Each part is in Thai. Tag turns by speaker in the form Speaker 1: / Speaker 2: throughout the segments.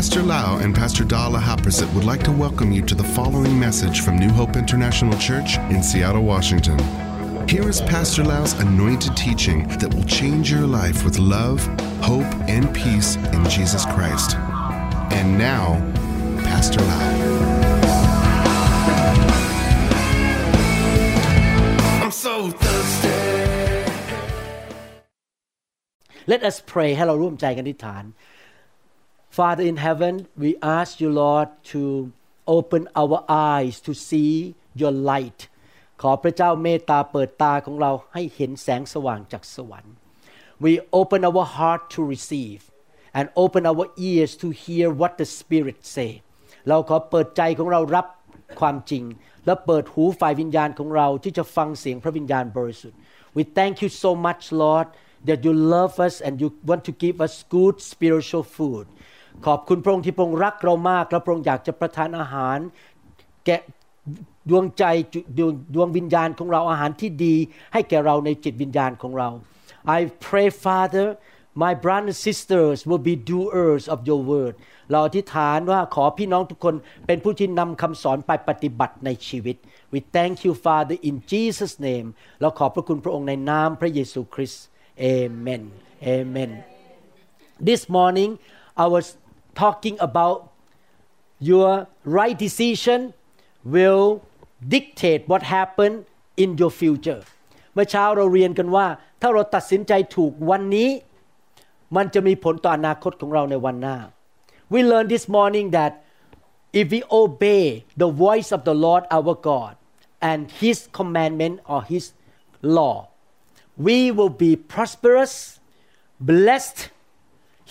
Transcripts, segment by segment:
Speaker 1: Pastor Lau and Pastor Dala Haprasit would like to welcome you to the following message from New Hope International Church in Seattle, Washington. Here is Pastor Lau's anointed teaching that will change your life with love, hope, and peace in Jesus Christ. And now, Pastor Lau.
Speaker 2: I'm so thirsty.
Speaker 3: Let us pray ให้เราร่วมใจกันอธิษฐาน Father in heaven we ask you Lord to open our eyes to see your light ขอพระเจ้าเมตตาเปิดตาของเราให้เห็นแสงสว่างจากสวรรค์ We open our heart to receive and open our ears to hear what the Spirit say เราขอเปิดใจของเรารับความจริง และเปิดหูฝ่ายวิญญาณของเราที่จะฟังเสียงพระวิญญาณบริสุทธิ์ We thank you so much Lord that you love us and you want to give us good spiritual food ขอบคุณพระองค์ที่พระองค์รักเรามากและพระองค์อยากจะประทานอาหาร แก่ดวงใจดวงดวงวิญญาณของเราอาหารที่ดี ให้แก่เราในจิตวิญญาณของเรา I pray Father my brothers and sisters will be doers of your word เราอธิษฐานว่าขอพี่น้องทุกคนเป็นผู้ที่นำคำสอนไปปฏิบัติในชีวิต We thank you Father in Jesus name เราขอบพระคุณพระองค์ในนามพระเยซูคริสต์ Amen Amen This morning I was talking about your right decision will dictate what happen in your future เมื่อเช้าเราเรียนกันว่า ถ้าเราตัดสินใจถูกวันนี้ มันจะมีผลต่ออนาคตของเราในวันหน้า We learned this morning that if we obey the voice of the Lord our God and His commandment or His law we will be prosperous blessed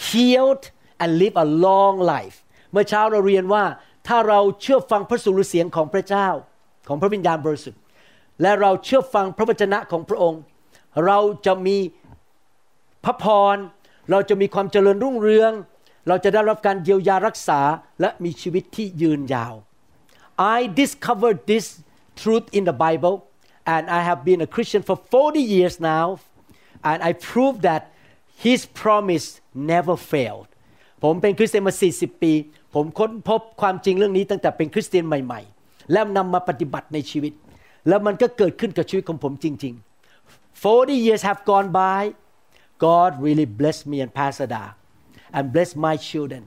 Speaker 3: healed and live a long life เมื่อเช้าเราเรียนว่าถ้าเราเชื่อฟังพระสุรเสียงของพระเจ้าของพระวิญญาณบริสุทธิ์และเราเชื่อฟังพระวจนะของพระองค์ เราจะมีพระพร เราจะมีความเจริญรุ่งเรือง เราจะได้รับการเยียวยารักษาและมีชีวิตที่ยืนยาว I discovered this truth in the Bible and I have been a Christian for 40 years now and I prove that His promise never failed ผมเป็นคริสเตียนมา 40 ปี ผมค้นพบความจริงเรื่องนี้ตั้งแต่เป็นคริสเตียนใหม่ ๆ แล้วนำมาปฏิบัติในชีวิต แล้วมันก็เกิดขึ้นกับชีวิตของผมจริง ๆ 40 years have gone by God really blessed me and Pastor Da and blessed my children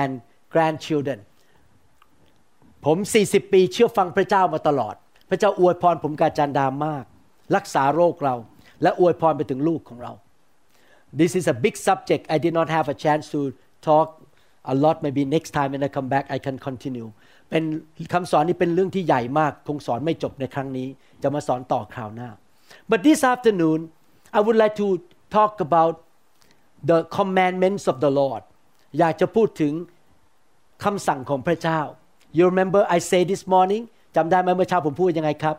Speaker 3: and grandchildren ผม 40 ปีเชื่อฟังพระเจ้ามาตลอด พระเจ้าอวยพรผมกาจันดามาก รักษาโรคเรา และอวยพรไปถึงลูกของเรา This is a big subject I did not have a chance to talk a lot maybe next time when I come back I can continue เป็นคำสอนนี้เป็นเรื่องที่ใหญ่มากคงสอนไม่จบในครั้งนี้ จะมาสอนต่อคราวหน้า but this afternoon I would like to talk about the commandments of the Lord อยากจะพูดถึงคำสั่งของพระเจ้า you remember I say this morning จำได้ไหมเมื่อเช้าผมพูดยังไงครับ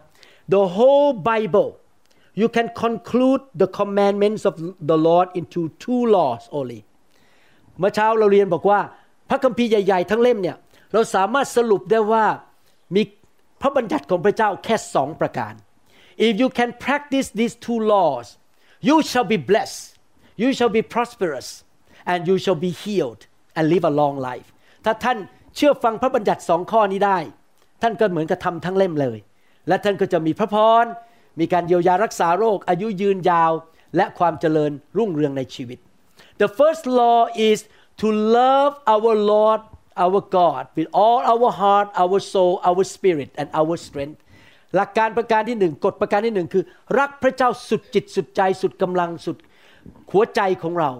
Speaker 3: the whole Bible you can conclude the commandments of the Lord into two laws only เมื่อเช้าเราเรียนบอกว่า พระคัมภีร์ใหญ่ๆ ทั้งเล่มเนี่ยเราสามารถสรุปได้ว่ามีพระบัญญัติของพระเจ้าแค่สองประการ if you can practice these two laws you shall be blessed you shall be prosperous and you shall be healed and live a long life ถ้าท่านเชื่อฟังพระบัญญัติสองข้อนี้ได้ ท่านก็เหมือนกับทำทั้งเล่มเลย และท่านก็จะมีพระพรมีการเยียวยารักษาโรคอายุยืนยาว และความเจริญรุ่งเรืองในชีวิต The first law is to love our Lord our God with all our heart our soul our spirit and our strength หลักการประการที่หนึ่งกฎประการที่หนึ่งคือ รักพระเจ้าสุดจิตสุดใจสุดกำลังสุดหัวใจของเรา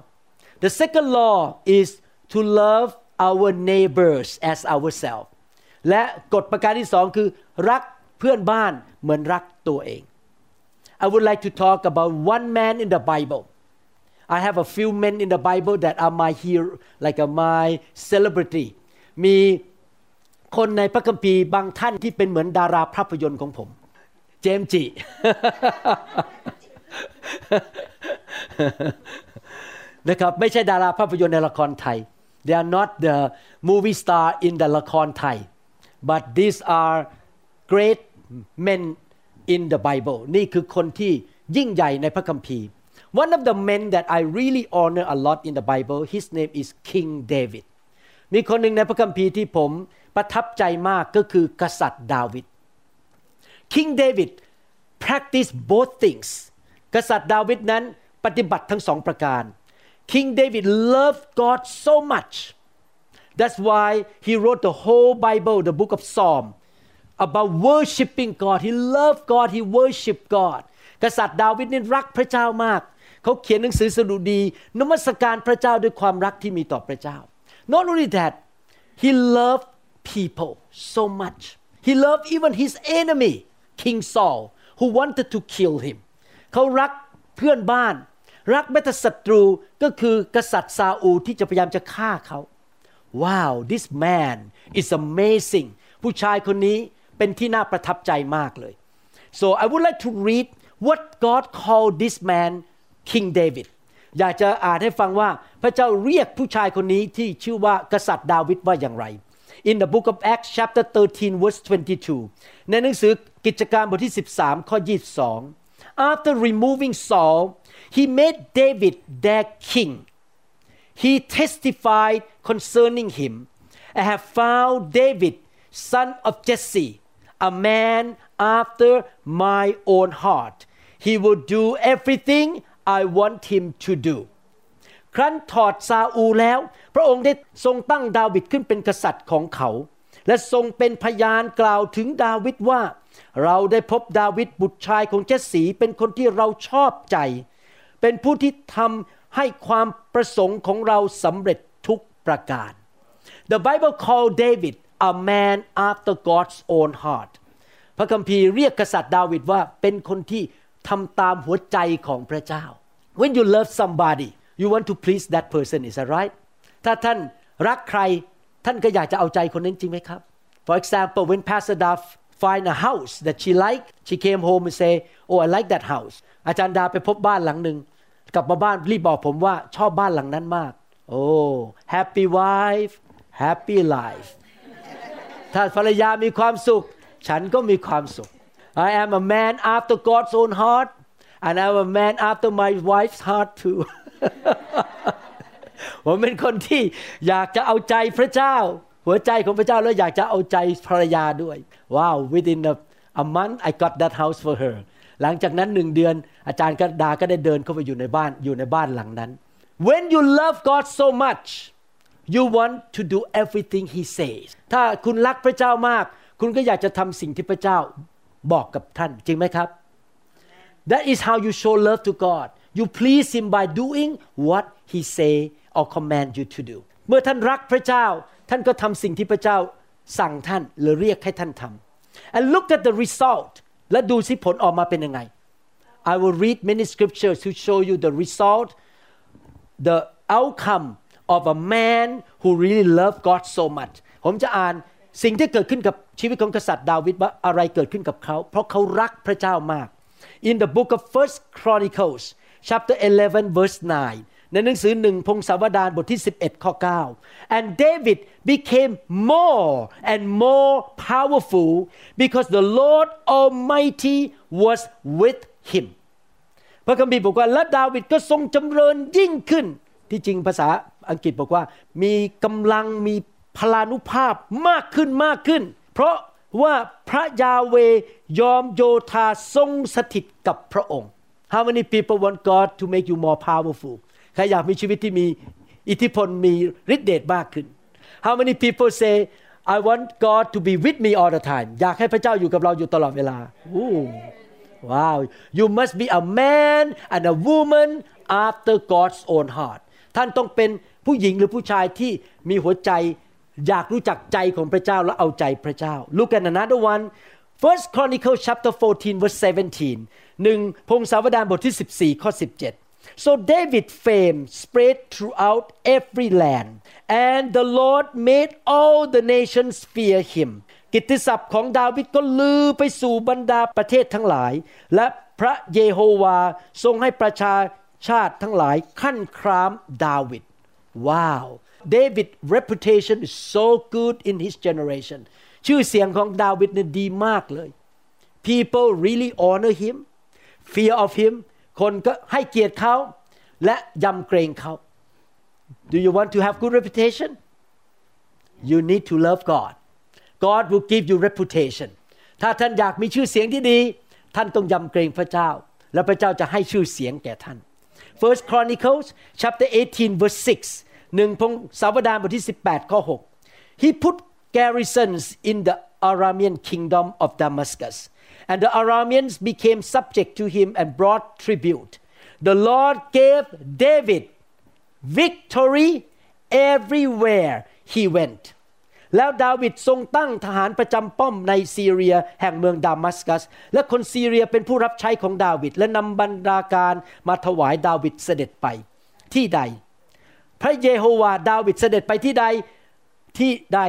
Speaker 3: The second law is to love our neighbors as ourselves และกฎประการที่สองคือ รักเพื่อนบ้านเหมือนรักตัวเอง I would like to talk about one man in the Bible I have a few men in the Bible that are my hero like a my celebrity มีคนในพระคัมภีร์บางท่านที่เป็นเหมือนดาราภาพยนตร์ของผม เจมจิ นะครับไม่ใช่ดาราภาพยนตร์ในละครไทย they are not the movie star in the ละครไทย but these are great men in the Bible นี่คือคนที่ยิ่งใหญ่ในพระคัมภีร์ one of the men that I really honor a lot in the Bible his name is King David มีคนหนึ่งในพระคัมภีร์ที่ผมประทับใจมากก็คือกษัตริย์ดาวิด King David practice both things กษัตริย์ดาวิดนั้นปฏิบัติทั้งสองประการ King David loved God so much that's why he wrote the whole Bible the book of Psalm about worshiping God he loved God he worshiped God กษัตริย์ดาวิดนี่รักพระเจ้ามาก เขาเขียนหนังสือสดุดี นมัสการพระเจ้าด้วยความรักที่มีต่อพระเจ้า not only that he loved people so much he loved even his enemy King Saul who wanted to kill him เขารักเพื่อนบ้าน รักแม้แต่ศัตรูก็คือกษัตริย์ซาอูที่จะพยายามจะฆ่าเขา Wow this man is amazing ผู้ชายคนนี้เป็นที่น่าประทับใจมากเลย so I would like to read what God called this man King David อยากจะอ่านให้ฟังว่าพระเจ้าเรียกผู้ชายคนนี้ที่ชื่อว่ากษัตริย์ดาวิดว่าอย่างไร In the book of Acts chapter 13 verse 22 ในหนังสือกิจการบทที่ 13 ข้อ 22 After removing Saul he made David their king he testified concerning him I have found David son of Jesse a man after my own heart he will do everything I want him to do ครั้นถอดซาอูแล้ว พระองค์ได้ทรงตั้งดาวิดขึ้นเป็นกษัตริย์ของเขา และทรงเป็นพยานกล่าวถึงดาวิดว่า เราได้พบดาวิดบุตรชายของเจสสีเป็นคนที่เราชอบใจ เป็นผู้ที่ทำให้ความประสงค์ของเราสำเร็จทุกประการ The Bible called David a man after God's own heart พระคัมภีร์เรียกกษัตริย์ดาวิดว่าเป็นคนที่ทำตามหัวใจของพระเจ้า When you love somebody you want to please that person is that right ถ้าท่านรักใครท่านก็อยากจะเอาใจคนนั้นจริงไหมครับ For example when Pastor Duff find a house that she like she came home and say oh I like that house อาจารย์ดาไปพบบ้านหลังหนึ่งกลับมาบ้านรีบบอกผมว่าชอบบ้านหลังนั้นมาก oh happy wife happy life ถ้าภรรยามีความสุข ฉันก็มีความสุข I am a man after God's own heart and I'm a man after my wife's heart too ผมเป็นคนที่อยากจะเอาใจพระเจ้า หัวใจของพระเจ้าแล้วอยากจะเอาใจภรรยาด้วยว้าว within a, a month I got that house for her หลังจากนั้นหนึ่งเดือน อาจารย์กดาก็ได้เดินเข้าไปอยู่ในบ้านอยู่ในบ้านหลังนั้น when you love God so much you want to do everything He says ถ้าคุณรักพระเจ้ามาก คุณก็อยากจะทำสิ่งที่พระเจ้าบอกกับท่านจริงไหมครับ That is how you show love to God you please Him by doing what He say or command you to do เมื่อท่านรักพระเจ้า ท่านก็ทำสิ่งที่พระเจ้าสั่งท่านหรือเรียกให้ท่านทำ and look at the result และดูสิผลออกมาเป็นยังไง I will read many scriptures to show you the result the outcome of a man who really loved God so much ผมจะอ่านสิ่งที่เกิดขึ้นกับชีวิตของกษัตริย์ดาวิดว่าอะไรเกิดขึ้นกับเขา เพราะเขารักพระเจ้ามาก In the book of First Chronicles chapter 11 verse 9ในหนังสือหนึ่งพงศาวดารบทที่ 11 ข้อ 9 and David became more and more powerful because the Lord Almighty was with him พระคัมภีร์บอกว่าและดาวิดก็ทรงจำเริญยิ่งขึ้น ที่จริงภาษาอังกฤษบอกว่า มีกำลังมีพลานุภาพมากขึ้นมากขึ้น เพราะ ว่าพระยาเวยอมโยธาทรงสถิตกับพระองค์ How many people want God to make you more powerful ใครอยากมีชีวิตที่มีอิทธิพลมีฤทธิเดชมากขึ้น How many people say I want God to be with me all the time อยากให้พระเจ้าอยู่กับเราอยู่ตลอดเวลา Wow you must be a man and a woman after God's own heart ท่านต้องเป็นผู้หญิงหรือผู้ชายที่มีหัวใจ อยากรู้จักใจของพระเจ้าและเอาใจพระเจ้า Look at another one First Chronicles chapter 14 verse 17หนึ่งพงศาวดารบทที่ 14 ข้อ 17 So David fame spread throughout every land and the Lord made all the nations fear him กิตติศัพท์ของดาวิดก็ลือไปสู่บรรดาประเทศทั้งหลาย และพระเยโฮวาทรงให้ประชาชาติทั้งหลายขั้นครามดาวิด Wow David reputation is so good in his generation ชื่อเสียงของดาวิดเนี่ยดีมากเลย people really honor him fear of him คนก็ให้เกียรติเขาและยำเกรงเขา Do you want to have good reputation you need to love God God will give you reputation ถ้าท่านอยากมีชื่อเสียงที่ดี ท่านต้องยำเกรงพระเจ้า แล้วพระเจ้าจะให้ชื่อเสียงแก่ท่าน First Chronicles chapter 18 verse 6 หนึ่งพงศาวดารบทที่ 18 ข้อ 6 He put garrisons in the Aramean kingdom of Damascus and the Arameans became subject to him and brought tribute the Lord gave David victory everywhere he went แล้วดาวิดทรงตั้งทหารประจำป้อมในซีเรียแห่งเมืองดามัสกัส และคนซีเรียเป็นผู้รับใช้ของดาวิดและนำบรรดาการมาถวายดาวิดเสด็จไปที่ใด พระเยโฮวาดาวิดเสด็จไปที่ใดที่ใด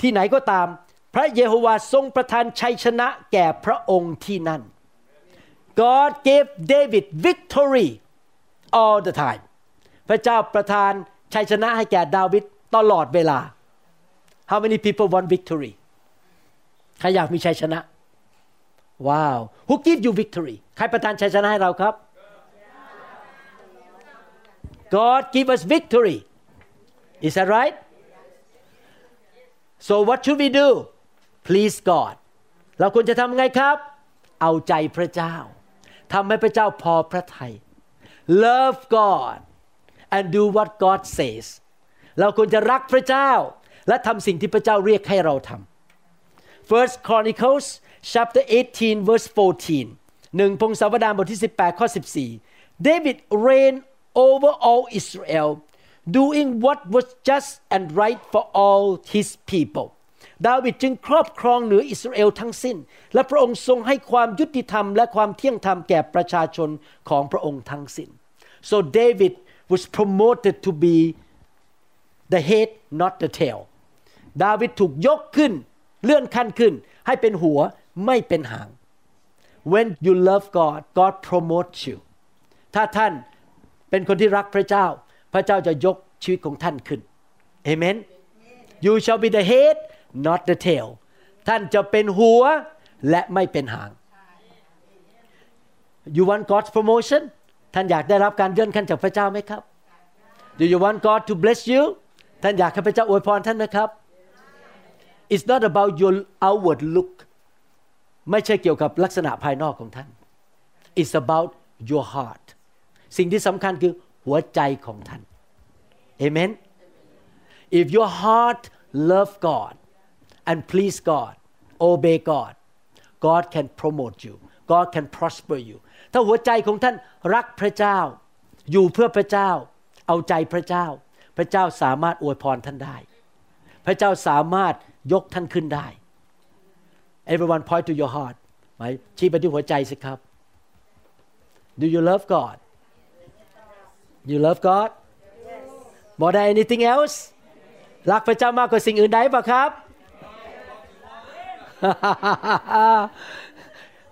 Speaker 3: ที่ไหนก็ตาม พระเยโฮวาทรงประทานชัยชนะแก่พระองค์ที่นั่น God gave David victory all the time พระเจ้าประทานชัยชนะให้แก่ดาวิดตลอดเวลา How many people want victory ใครอยากมีชัยชนะ ว้าว Who give you victory ใครประทานชัยชนะให้เราครับ God give us victory Is that right So what should we do Please God เราควรจะทำไงครับ เอาใจพระเจ้าทำให้พระเจ้าพอพระทัย Love God and do what God says เราควรจะรักพระเจ้า และทำสิ่งที่พระเจ้าเรียกให้เราทำ First Chronicles chapter 18 verse 14หนึ่งพงศาวดารบทที่ 18 ข้อ 14 David reigned over all Israel doing what was just and right for all his people ดาวิดจึงครอบครองเหนืออิสราเอลทั้งสิ้น และพระองค์ทรงให้ความยุติธรรมและความเที่ยงธรรมแก่ประชาชนของพระองค์ทั้งสิ้น so David was promoted to be the head not the tail ดาวิดถูกยกขึ้น เลื่อนขั้นขึ้น ให้เป็นหัวไม่เป็นหาง when you love God God promotes you ถ้าท่าน เป็นคนที่รักพระเจ้า พระเจ้าจะยกชีวิตของท่านขึ้นเอเมน you shall be the head not the tail ท่านจะเป็นหัวและไม่เป็นหาง you want God's promotion ท่านอยากได้รับการเลื่อนขั้นจากพระเจ้าไหมครับ Do you want God to bless you ท่านอยากให้พระเจ้าอวยพรท่านไหมครับ It's not about your outward look ไม่ใช่เกี่ยวกับลักษณะภายนอกของท่าน It's about your heart สิ่งที่สำคัญคือหัวใจของท่าน Amen If your heart love God and please God obey God God can promote you God can prosper you ถ้าหัวใจของท่านรักพระเจ้า อยู่เพื่อพระเจ้า เอาใจพระเจ้า พระเจ้าสามารถอวยพรท่านได้ พระเจ้าสามารถยกท่านขึ้นได้ Everyone point to your heart หมายชี้ไปที่หัวใจสิครับ Do you love God You love God more than anything else รักพระเจ้ามากกว่าสิ่งอื่นใดปะครับ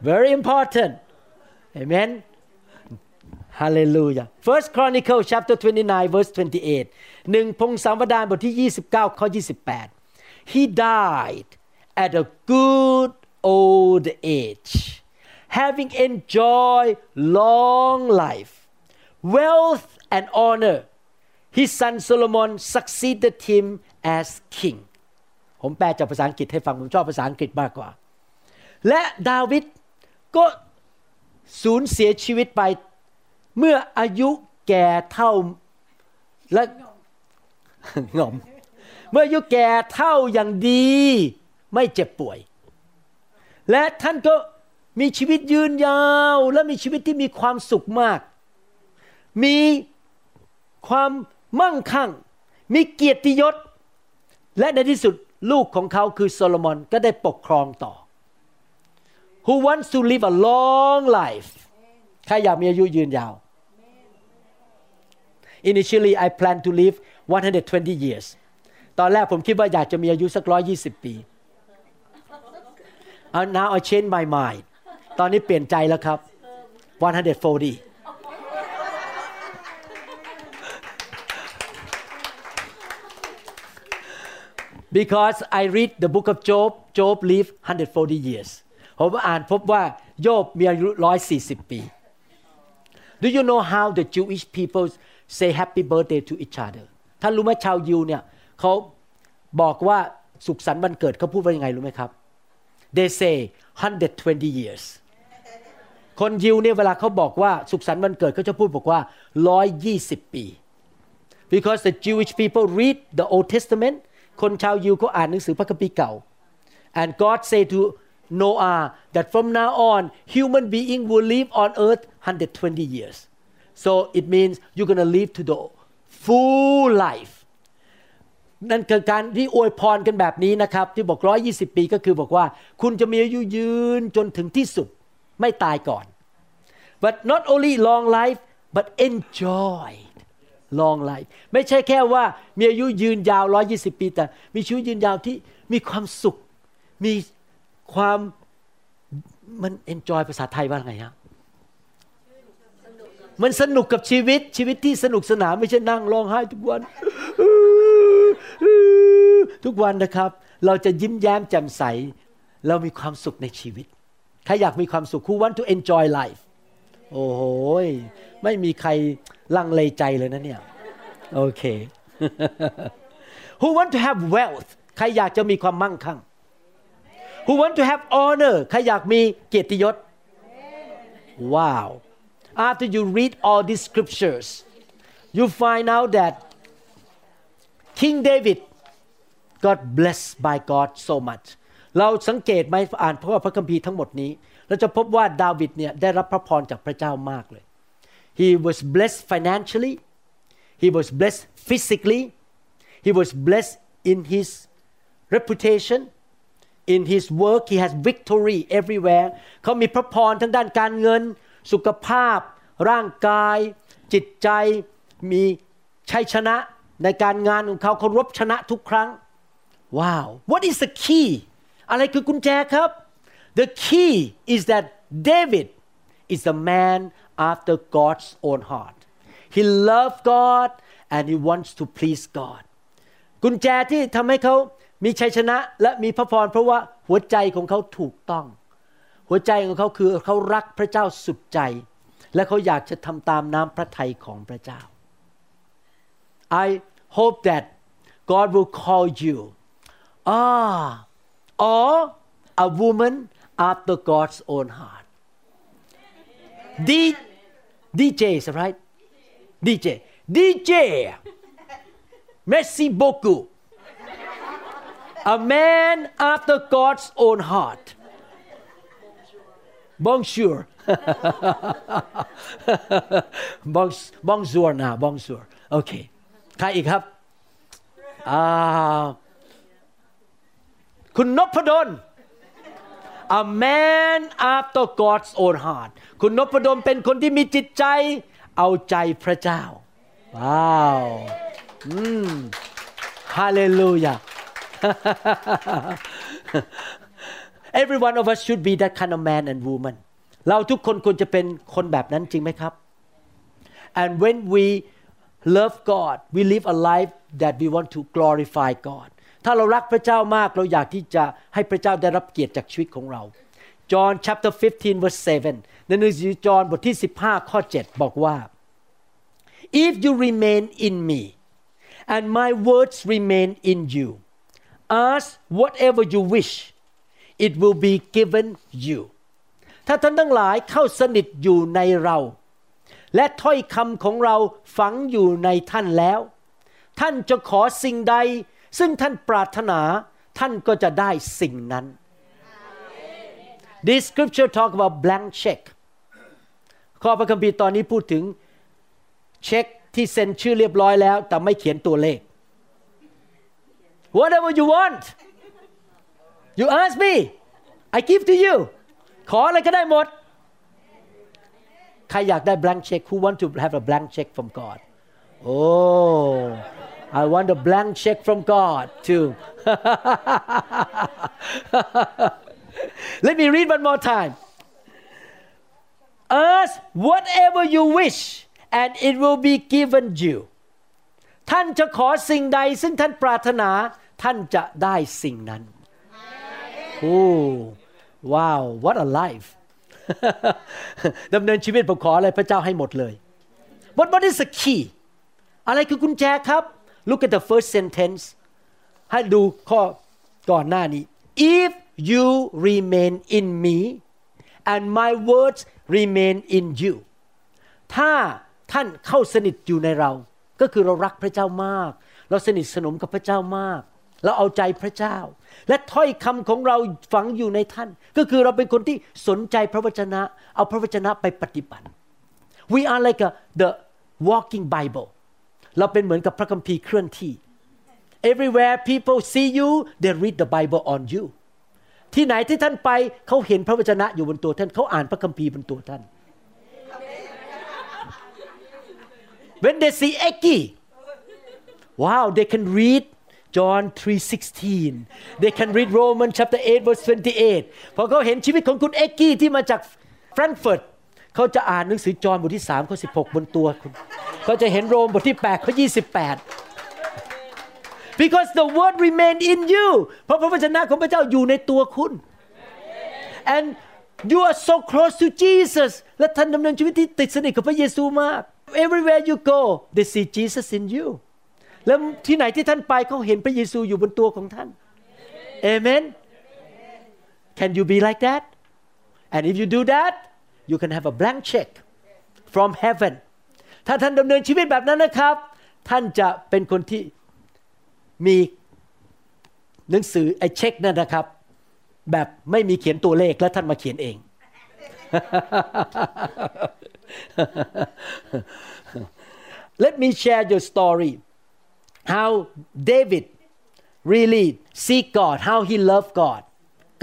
Speaker 3: Very important Amen Hallelujah First Chronicle chapter 29 verse 28หนึ่งพงศาวดารบทที่ 29 ข้อ 28 He died at a good old age having enjoyed long life wealth and honor his son Solomon succeeded him as king ผมแปลจากภาษาอังกฤษให้ฟัง ผมชอบภาษาอังกฤษมากกว่า และดาวิดก็สูญเสียชีวิตไป เมื่ออายุแก่เท่าและงอม เมื่ออายุแก่เท่าอย่างดี ไม่เจ็บป่วย และท่านก็มีชีวิตยืนยาว และมีชีวิตที่มีความสุขมาก มี ความมั่งคั่ง มีเกียรติยศ และในที่สุดลูกของเขาคือโซโลมอนก็ได้ปกครองต่อ Who wants to live a long life ใครอยากมีอายุยืนยาว Initially I plan to live 120 years ตอนแรกผมคิดว่าอยากจะมีอายุสักร้อยยี่สิบปี And now I change my mind ตอนนี้เปลี่ยนใจแล้วครับ 140 because I read the book of Job Job lived 140 years ผมอ่านพบว่าโยบมีอายุ140 ปี Do you know how the Jewish people say happy birthday to each other ท่านรู้ไหมชาวยิวเนี่ยเขาบอกว่าสุขสันต์วันเกิดเขาพูดว่ายังไงรู้ไหมครับ they say 120 years คนยิวเนี่ยเวลาเขาบอกว่าสุขสันต์วันเกิดเขาจะพูดบอกว่า 120 ปี because the Jewish people read the Old Testament คนชาวยิวเขาอ่านหนังสือพระคัมภีร์เก่า and God say to Noah that from now on human being will live on earth 120 years so it means you're gonna live to the full life นั่นคือการที่อวยพรกันแบบนี้นะครับ ที่บอก120ปีก็คือบอกว่า คุณจะมีอายุยืนจนถึงที่สุดไม่ตายก่อน but not only long life but enjoy long life ไม่ใช่แค่ว่ามีอายุยืนยาว 120 ปี แต่มีชีวิตยืนยาวที่มีความสุข มีความมัน enjoy ภาษาไทยว่าไงฮะมันสนุกกับชีวิตชีวิตที่สนุกสนานไม่ใช่นั่งร้องไห้ทุกวัน ทุกวันนะครับ เราจะยิ้มแย้มแจ่มใส เรามีความสุขในชีวิตใครอยากมีความสุข who want to enjoy life โอ้โห ไม่มีใคร ลังเลใจเลยนะเนี่ยโอเค who want to have wealth ใครอยากจะมีความมั่งคั่ง who want to have honor ใครอยากมีเกียรติยศว้าว after you read all these scriptures you find out that King David got blessed by God so much เราสังเกตไหมอ่านพระพระคัมภีร์ทั้งหมดนี้ เราจะพบว่าดาวิดเนี่ยได้รับพระพรจากพระเจ้ามากเลย he was blessed financially he was blessed physically he was blessed in his reputation in his work he has victory everywhere เขามีพระพรทั้งด้านการเงิน สุขภาพ ร่างกาย จิตใจ มีชัยชนะในการงานของเขาเขารบชนะทุกครั้ง ว้าว what is the key อะไรคือกุญแจครับ the key is that David is a man after God's own heart he loved God and he wants to please God กุญแจที่ทำให้เขามีชัยชนะและมีพระพรเพราะว่าหัวใจของเขาถูกต้อง หัวใจของเขาคือเขารักพระเจ้าสุดใจ และเขาอยากจะทำตามน้ำพระทัยของพระเจ้า I hope that God will call you ah or a woman after God's own heart D DJs, right DJ DJ Merci beaucoup a man after God's own heart Bonjour Bonjour นะ Bonjour โอเคใครอีกครับ คุณนพดล a man after God's own heart คุณนพดลเป็นคนที่มีจิตใจเอาใจพระเจ้า ว้าวอืมฮาเลลูยา Every one of us should be that kind of man and woman เราทุกคนควรจะเป็นคนแบบนั้นจริงไหมครับ and when we love God we live a life that we want to glorify God ถ้าเรารักพระเจ้ามากเราอยากที่จะให้พระเจ้าได้รับเกียรติจากชีวิตของเรา John chapter 15 verse 7ในหนังสือจอห์นบทที่ 15 ข้อ 7 บอกว่า if you remain in me and my words remain in you ask whatever you wish it will be given you ถ้าท่านทั้งหลายเข้าสนิทอยู่ในเรา และถ้อยคำของเราฝังอยู่ในท่านแล้ว ท่านจะขอสิ่งใด ซึ่งท่านปรารถนาท่านก็จะได้สิ่งนั้น This scripture talk about blank check ข้อพระคัมภีร์ตอนนี้พูดถึงเช็คที่เซ็นชื่อเรียบร้อยแล้ว แต่ไม่เขียนตัวเลข Whatever you want you ask me I give to you ขออะไรก็ได้หมด ใครอยากได้ blank check who want to have a blank check from God oh I want a blank check from God too let me read one more time ask whatever you wish and it will be given you ท่านจะขอสิ่งใดซึ่งท่านปรารถนา ท่านจะได้สิ่งนั้นโอ้ว้าว what a life ดำเนินชีวิตผมขออะไรพระเจ้าให้หมดเลย what what is the key อะไรคือกุญแจครับ look at the first sentence ให้ดูข้อก่อนหน้านี้ if you remain in me and my words remain in you ถ้าท่านเข้าสนิทอยู่ในเรา ก็คือเรารักพระเจ้ามาก เราสนิทสนมกับพระเจ้ามาก เราเอาใจพระเจ้า และถ้อยคำของเราฝังอยู่ในท่าน ก็คือเราเป็นคนที่สนใจพระวจนะ เอาพระวจนะไปปฏิบัติ we are like a, the walking Bible เราเป็นเหมือนกับพระคัมภีร์เคลื่อนที่ everywhere people see you they read the Bible on you ที่ไหนที่ท่านไปเขาเห็นพระวจนะอยู่บนตัวท่านเขาอ่านพระคัมภีร์บนตัวท่าน when they see Eki wow they can read John 3:16 they can read Romans chapter 8 verse 28 พอเขาเห็นชีวิตของคุณเอ็กกี้ที่มาจากแฟรงก์เฟิร์ต เขาจะอ่านหนังสือจอห์นบทที่3ข้อ16บนตัวคุณเขาจะเห็นโรมบทที่8ข้อ28 because the word remain in you เพราะพระวจนะของพระเจ้าอยู่ในตัวคุณ and you are so close to Jesus และท่านดำเนินชีวิตที่ติดสนิทกับพระเยซูมาก everywhere you go they see Jesus in you แล้วที่ไหนที่ท่านไปเขาเห็นพระเยซูอยู่บนตัวของท่าน Amen Can you be like that and if you do that you can have a blank check from heaven ถ้าท่านดำเนินชีวิตแบบนั้นนะครับ ท่านจะเป็นคนที่มีหนังสือไอ้เช็คนั่นนะครับ แบบไม่มีเขียนตัวเลขแล้วท่านมาเขียนเอง Let me share your story how David really seek God how he loved God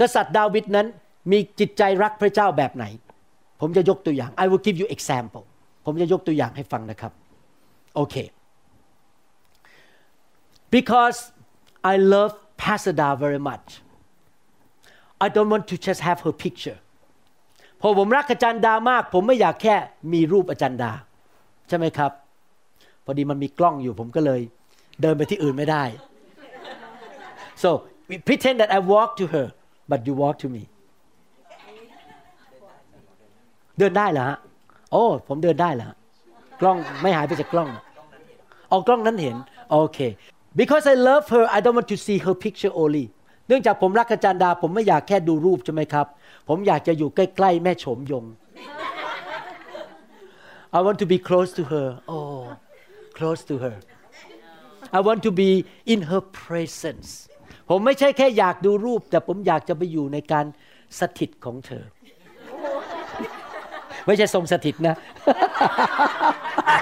Speaker 3: กษัตริย์ดาวิดนั้นมีจิตใจรักพระเจ้าแบบไหน ผมจะยกตัวอย่าง I will give you example ผมจะยกตัวอย่างให้ฟังนะครับ โอเค because I love Pasada very much I don't want to just have her picture พอผมรักอาจารย์ดามาก ผมไม่อยากแค่มีรูปอาจารย์ดา ใช่ไหมครับ พอดีมันมีกล้องอยู่ผมก็เลยเดินไปที่อื่นไม่ได้ so pretend that I walk to her but you walk to me เดินได้เหรอฮะโอ้ผมเดินได้เหรอกล้องไม่หายไปจากกล้องเอากล้องนั้นเห็นโอเค because I love her I don't want to see her picture only เนื่องจากผมรักอาจารย์ดา ผมไม่อยากแค่ดูรูปใช่ไหมครับ ผมอยากจะอยู่ใกล้ ๆ แม่โฉมยง I want to be close to her oh close to her I want to be in her presence ผมไม่ใช่แค่อยากดูรูป แต่ผมอยากจะไปอยู่ในการสถิตของเธอ ไม่ใช่ทรงสถิตนะ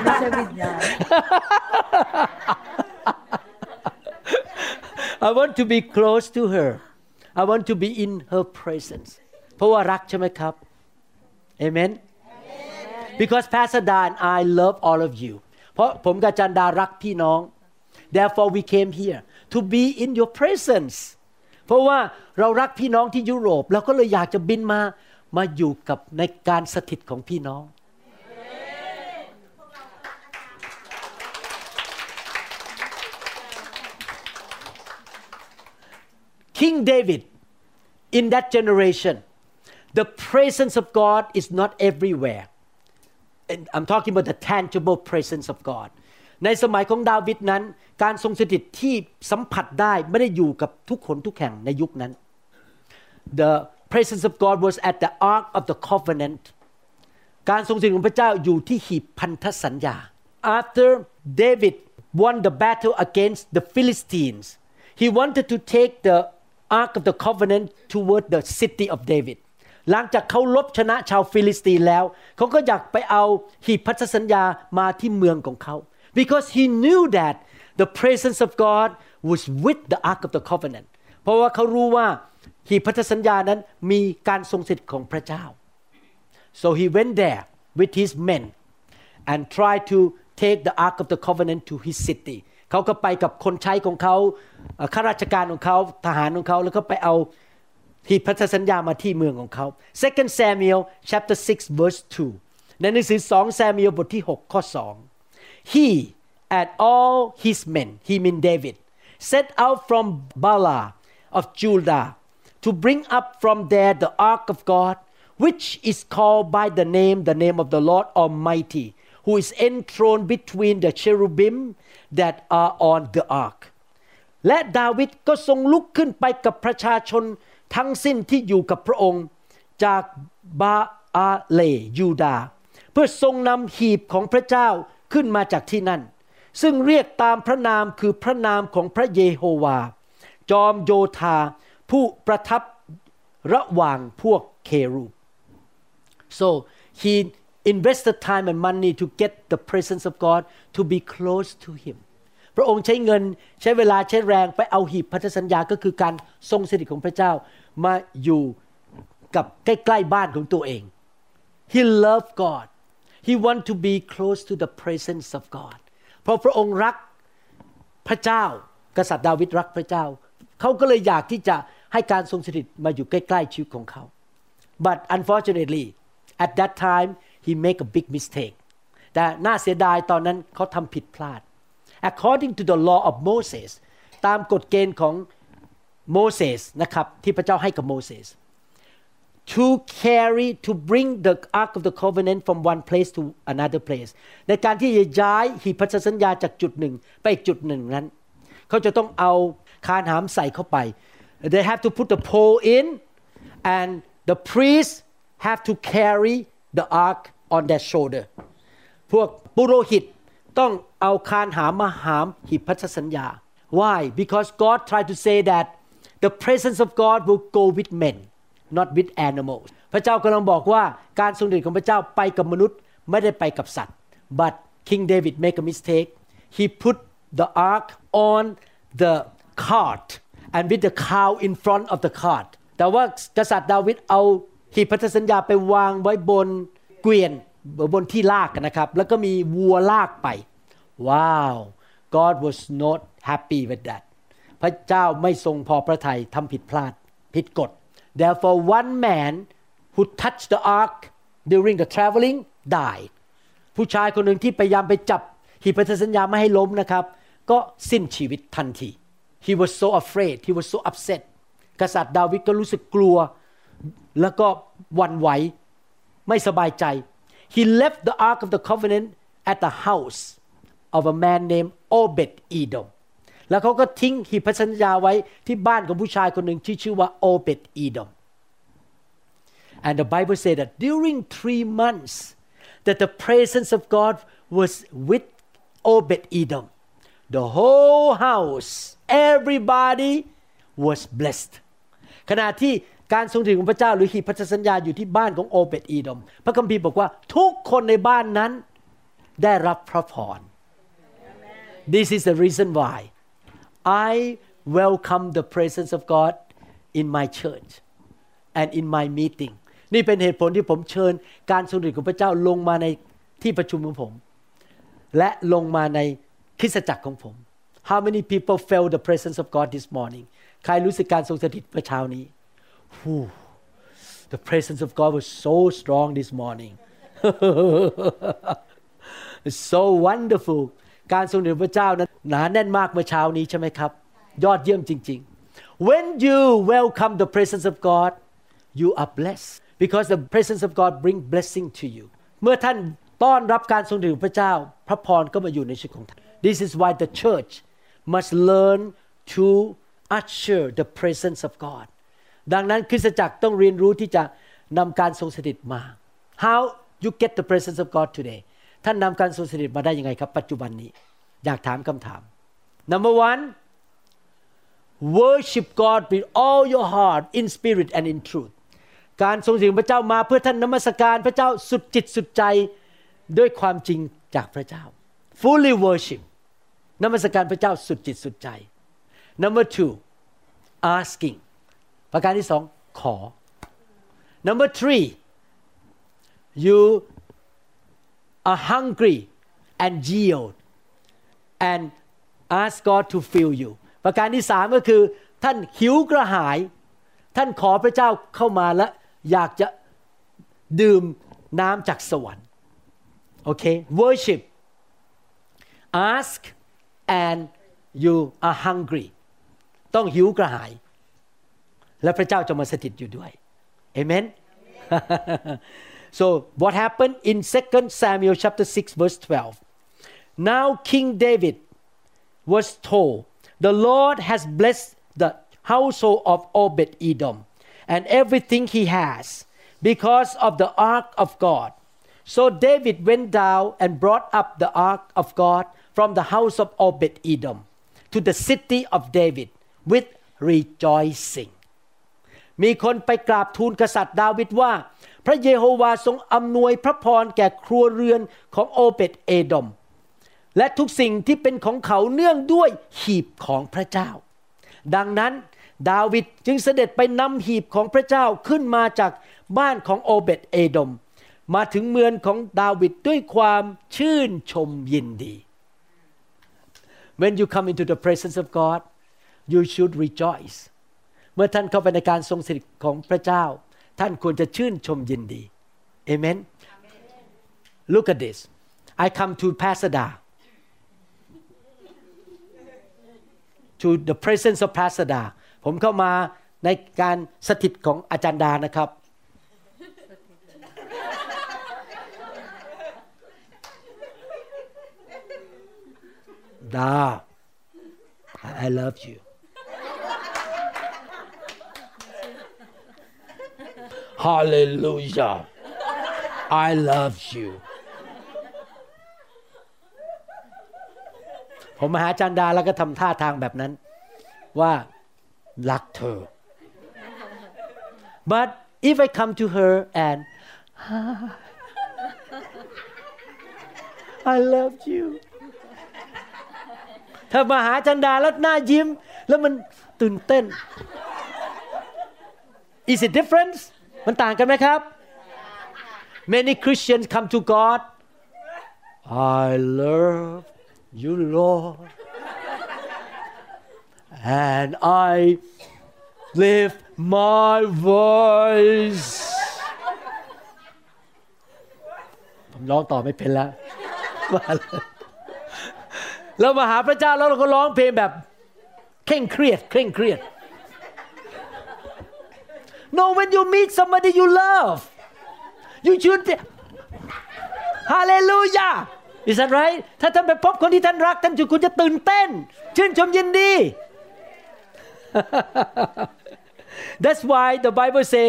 Speaker 4: ไม่ใช่วิญญาณ
Speaker 3: I want to be close to her I want to be in her presence เพราะว่ารักใช่ไหมครับ Amen because Pastor Dan and I love all of you เพราะผมกับจันดารักพี่น้อง therefore we came here to be in your presence เพราะว่าเรารักพี่น้องที่ยุโรปเราก็เลยอยากจะบินมา มาอยู่กับในการสถิตของพี่น้อง King David in that generation the presence of God is not everywhere And I'm talking about the tangible presence of God ในสมัยของดาวิดนั้น การทรงสถิตที่สัมผัสได้ไม่ได้อยู่กับทุกคนทุกแห่งในยุคนั้น The presence of God was at the ark of the covenant การทรงสถิตของพระเจ้าอยู่ที่หีบพันธสัญญา After David won the battle against the Philistines he wanted to take the ark of the covenant toward the city of David หลังจากเขาลบชนะชาวฟิลิสตีนแล้ว เขาก็อยากไปเอาหีบพันธสัญญามาที่เมืองของเขา because he knew that the presence of God was with the ark of the covenant เพราะว่าเขารู้ว่า หีบพันธสัญญานั้นมีการทรงสิทธิ์ของพระเจ้า so he went there with his men and tried to take the ark of the covenant to his city เขาก็ไปกับคนใช้ของเขาข้าราชการของเขาทหารของเขาแล้วก็ไปเอาที่พันธสัญญามาที่เมืองของเขา Second Samuel chapter 6 verse 2ในหนังสือ2 Samuel บทที่6ข้อ2 He and all his men he mean David set out from Bala of Judah to bring up from there the ark of God which is called by the name the name of the Lord Almighty who is enthroned between the cherubim that are on the ark และดาวิดก็ทรงลุกขึ้นไปกับประชาชนทั้งสิ้นที่อยู่กับพระองค์จากบาอาเลยูดา เพื่อทรงนำหีบของพระเจ้าขึ้นมาจากที่นั่น ซึ่งเรียกตามพระนามคือพระนามของพระเยโฮวา จอมโยธา ผู้ประทับระหว่างพวกเครูบ so he invested time and money to get the presence of God to be close to him พระองค์ใช้เงินใช้เวลาใช้แรงไปเอาหีบพันธสัญญาก็คือการทรงสถิตของพระเจ้ามาอยู่กับใกล้ๆบ้านของตัวเอง he loved God he want to be close to the presence of God เพราะพระองค์รักพระเจ้ากษัตริย์ดาวิดรักพระเจ้า เขาก็เลยอยากที่จะ ให้การทรงสถิตมาอยู่ใกล้ๆชีวิตของเขา but unfortunately at that time he make a big mistake แต่น่าเสียดายตอนนั้นเขาทำผิดพลาด according to the law of Moses ตามกฎเกณฑ์ของโมเสสนะครับที่พระเจ้าให้กับโมเสส to carry to bring the ark of the covenant from one place to another place ในการที่จะย้ายหีบพันธสัญญาจากจุดหนึ่งไปอีกจุดหนึ่งนั้น เขาจะต้องเอาคานหามใส่เข้าไป they have to put the pole in and the priest have to carry the ark on their shoulder พวกปุโรหิตต้องเอาคานหามมาหามหีบพันธสัญญา why because God tried to say that the presence of God will go with men not with animals พระเจ้ากำลังบอกว่าการทรงเดชของพระเจ้าไปกับมนุษย์ไม่ได้ไปกับสัตว์ but King David make a mistake he put the ark on the cart And with the cow in front of the cart แต่ว่ากษัตริย์ดาวิดเอาหีบพันธสัญญาไปวางไว้บนเกวียนบนที่ลากนะครับ แล้วก็มีวัวลากไป ว้าว God was not happy with that พระเจ้าไม่ทรงพอพระทัยทำผิดพลาด ผิดกฎ therefore one man who touched the ark during the traveling died ผู้ชายคนหนึ่งที่พยายามไปจับหีบพันธสัญญาไม่ให้ล้มนะครับ ก็สิ้นชีวิตทันที he was so afraid he was so upset กษัตริย์ดาวิดก็รู้สึกกลัว แล้วก็หวั่นไหว ไม่สบายใจ he left the ark of the covenant at the house of a man named Obed Edom แล้วเขาก็ทิ้งหีบพันธสัญญาไว้ที่บ้านของผู้ชายคนหนึ่งที่ชื่อว่า Obed Edom and the Bible said that during three months that the presence of God was with Obed Edom the whole house everybody was blessed ขณะที่การทรงถึงของพระเจ้าหรือหีบพันธสัญญาอยู่ที่บ้านของโอเบตอีดอมพระคัมภีร์บอกว่าทุกคนในบ้านนั้นได้รับพระพร This is the reason why I welcome the presence of God in my church and in my meeting นี่เป็นเหตุผลที่ผมเชิญการทรงฤทธิ์ของพระเจ้าลงมาในที่ประชุมของผม และลงมาใน คริสตจักรของผม How many people felt the presence of God this morning ใครรู้สึกการทรงสถิตเมื่อเช้านี้ Whew, The presence of God was so strong this morning It's so wonderful การทรงสถิตพระเจ้านั้นหนาแน่นมากเมื่อเช้านี้ใช่ไหมครับ ยอดเยี่ยมจริง ๆ When you welcome the presence of God you are blessed because the presence of God bring blessing to you เมื่อท่านต้อนรับการทรงสถิตของพระเจ้า พระพรก็มาอยู่ในชีวิตของท่าน This is why the church must learn to usher the presence of God ดังนั้นคริสตจักรต้องเรียนรู้ที่จะนำการทรงสถิตมา How you get the presence of God today ท่านนำการทรงสถิตมาได้ยังไงครับ ปัจจุบันนี้ อยากถามคำถาม Number one worship God with all your heart in spirit and in truth การทรงสถิตของพระเจ้ามาเพื่อท่านนมัสการพระเจ้าสุดจิตสุดใจด้วยความจริงจากพระเจ้า fully worship นมัสการพระเจ้าสุดจิตสุดใจ number two asking ประการที่สองขอ number three you are hungry and yield and ask God to fill you ประการที่สามก็คือท่านหิวกระหาย ท่านขอพระเจ้าเข้ามาและอยากจะดื่มน้ำจากสวรรค์โอเค worship ask and you are hungry ต้องหิวกระหาย และพระเจ้าจะมาสถิตอยู่ด้วย amen so what happened in 2 Samuel chapter 6 verse 12 now King David was told the Lord has blessed the household of Obed Edom and everything he has because of the ark of God. So David went down and brought up the ark of God from the house of Obed Edom to the city of David with rejoicing. มีคนไปกราบทูลกษัตริย์ดาวิดว่า พระเยโฮวาทรงอำนวยพระพรแก่ครัวเรือนของโอเบตเอดอมและทุกสิ่งที่เป็นของเขาเนื่องด้วยหีบของพระเจ้า ดังนั้นดาวิดจึงเสด็จไปนำหีบของพระเจ้าขึ้นมาจากบ้านของโอเบตเอดอมมาถึงเมืองของดาวิดด้วยความชื่นชมยินดี When you come into the presence of God you should rejoice เมื่อท่านเข้าไปในการทรงสถิตของพระเจ้า ท่านควรจะชื่นชมยินดี Amen Look at this I come to Pasada to the presence of Pasada ผมเข้ามาในการสถิตของอาจารย์ดานะครับ ดา I I love you Hallelujah I love you ผมมาหาจารย์ดาแล้วก็ทำท่าทางแบบนั้น ว่ารักเธอ but if I come to her and I love you ถ้ามาหาจารย์ดาแล้วหน้ายิ้ม แล้วมันตื่นเต้น is it different มันต่างกันไหมครับ many Christians come to God I love you Lord and I lift my voice ผมร้องต่อไม่เป็นแล้วว่าเลย เรามาหาพระเจ้าแล้วเราก็ร้องเพลงแบบเคร่งเครียดเคร่งเครียด No when you meet somebody you love you should Hallelujah Is that right ถ้าท่านไปพบคนที่ท่านรักท่านจะคุณจะตื่นเต้น ชื่นชมยินดี That's why the Bible say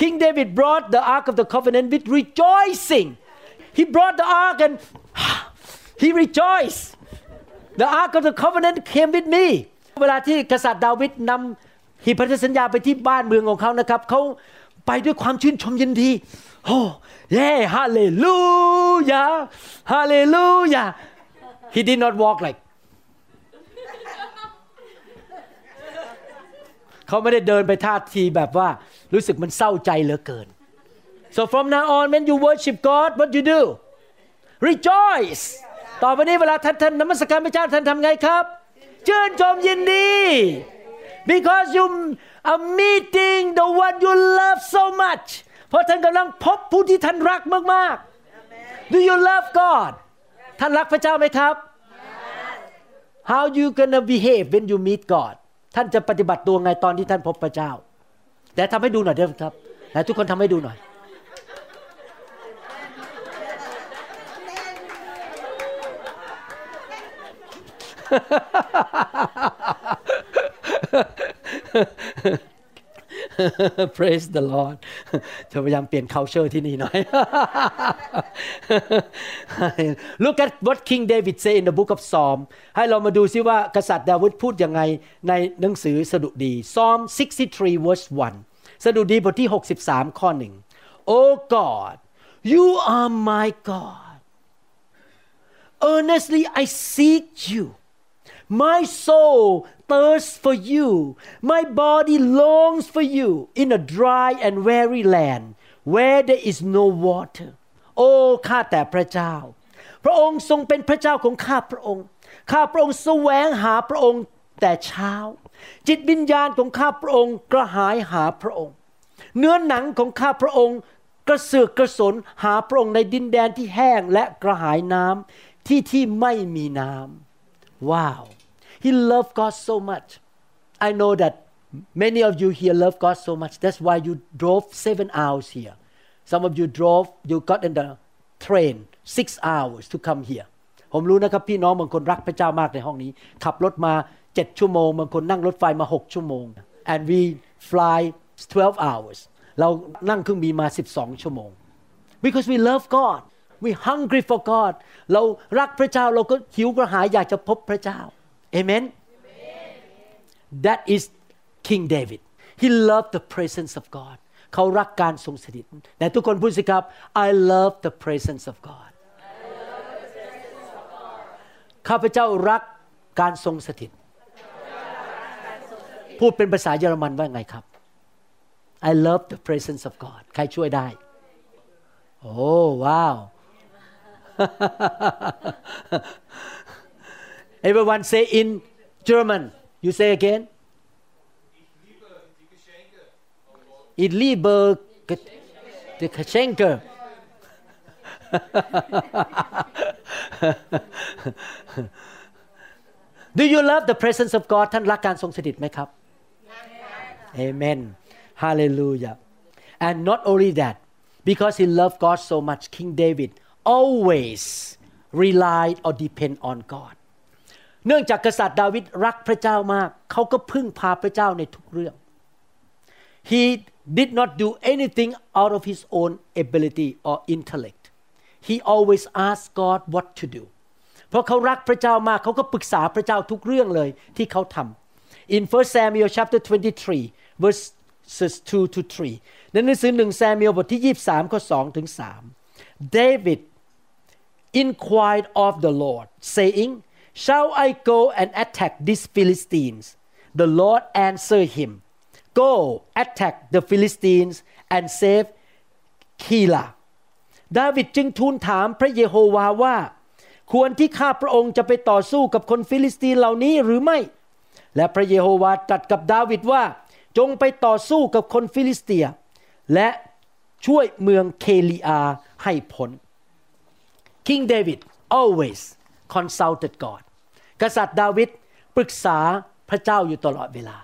Speaker 3: King David brought the ark of the covenant with rejoicing he brought the ark and he rejoiced the ark of the covenant came with me เวลาที่กษัตริย์ดาวิดนำหีบพันธสัญญาไปที่บ้านเมืองของเขานะครับเขาไปด้วยความชื่นชมยินดีโอ้เย่ฮาเลลูยาฮาเลลูยา he did not walk like เขาไม่ได้เดินไปท่าทีแบบว่ารู้สึกมันเศร้าใจเหลือเกิน so from now on when you worship God what you do rejoice ต่อไปนี้เวลาท่านท่านนมัสการพระเจ้าท่านทำไงครับชื่นชมยินดี because you are meeting the one you love so much เพราะท่านกำลังพบผู้ที่ท่านรักมากๆ do you love God ท่านรักพระเจ้าไหมครับ how you gonna behave when you meet God ท่านจะปฏิบัติตัวไงตอนที่ท่านพบพระเจ้า แต่ทำให้ดูหน่อยได้ไหมครับไหนทุกคนทำให้ดูหน่อย Praise the Lord จะพยายามเปลี่ยน culture ที่นี่หน่อย Look at what King David say in the book of Psalm ให้เรามาดูซิว่ากษัตริย์ดาวิดพูดยังไงในหนังสือสดุดี Psalm 63 verse 1 สดุดีบทที่ 63 ข้อหนึ่ง Oh God you are my God earnestly I seek you my soul thirsts for you. My body longs for you in a dry and weary land where there is no water. โอ้ข้าแต่พระเจ้า พระองค์ทรงเป็นพระเจ้าของข้าพระองค์ ข้าพระองค์แสวงหาพระองค์แต่เช้า จิตวิญญาณของข้าพระองค์กระหายหาพระองค์ เนื้อหนังของข้าพระองค์กระเสือกกระสนหาพระองค์ในดินแดนที่แห้งและกระหายน้ำที่ที่ไม่มีน้ำว้าว He loved God so much. I know that many of you here love God so much. That's why you drove seven hours here. Some of you drove, you got in the train six hours to come here. ผมรู้นะครับพี่น้องบางคนรักพระเจ้ามากในห้องนี้ ขับรถมา 7 ชั่วโมงบางคนนั่งรถไฟมา 6 ชั่วโมง and we fly 12 hours เรานั่งเครื่องบินมา 12 ชั่วโมง because we love God we hungry for God เรารักพระเจ้าเราก็หิวกระหายอยากจะพบพระเจ้า Amen that is King David he loved the presence of God เขารักการทรงสถิตแต่ทุกคนพูดสิครับ I love the presence of God ข้าพเจ้ารักการทรงสถิต พูดเป็นภาษาเยอรมันว่าไงครับ I love the presence of God ใครช่วยได้ โอ้ว้าว Everyone say in German you say again Ich liebe die Geschenke Do you love the presence of God ท่านรักการทรงสถิตไหมครับ Amen Hallelujah and not only that because he loved God so much King David always relied or depend on God เนื่องจากกษัตริย์ดาวิดรักพระเจ้ามาก เขาก็พึ่งพาพระเจ้าในทุกเรื่อง he did not do anything out of his own ability or intellect he always asked God what to do เพราะเขารักพระเจ้ามากเขาก็ปรึกษาพระเจ้าทุกเรื่องเลยที่เขาทำ in 1 Samuel chapter 23 verses 2 to 3ในหนังสือหนึ่งแซมูเอลบทที่ 23 ข้อ 2 ถึง 3 David inquired of the Lord saying shall I go and attack these Philistines the Lord answered him go attack the Philistines and save Keilah ดาวิดจึงทูลถามพระเยโฮวาว่า ควรที่ข้าพระองค์จะไปต่อสู้กับคนฟิลิสเตีนเหล่านี้หรือไม่ และพระเยโฮวาตรัสกับดาวิดว่า จงไปต่อสู้กับคนฟิลิสเตีย และช่วยเมืองเคอีลาห์ให้พ้น King David always consulted God กษัตริย์ดาวิดปรึกษาพระเจ้าอยู่ตลอดเวลา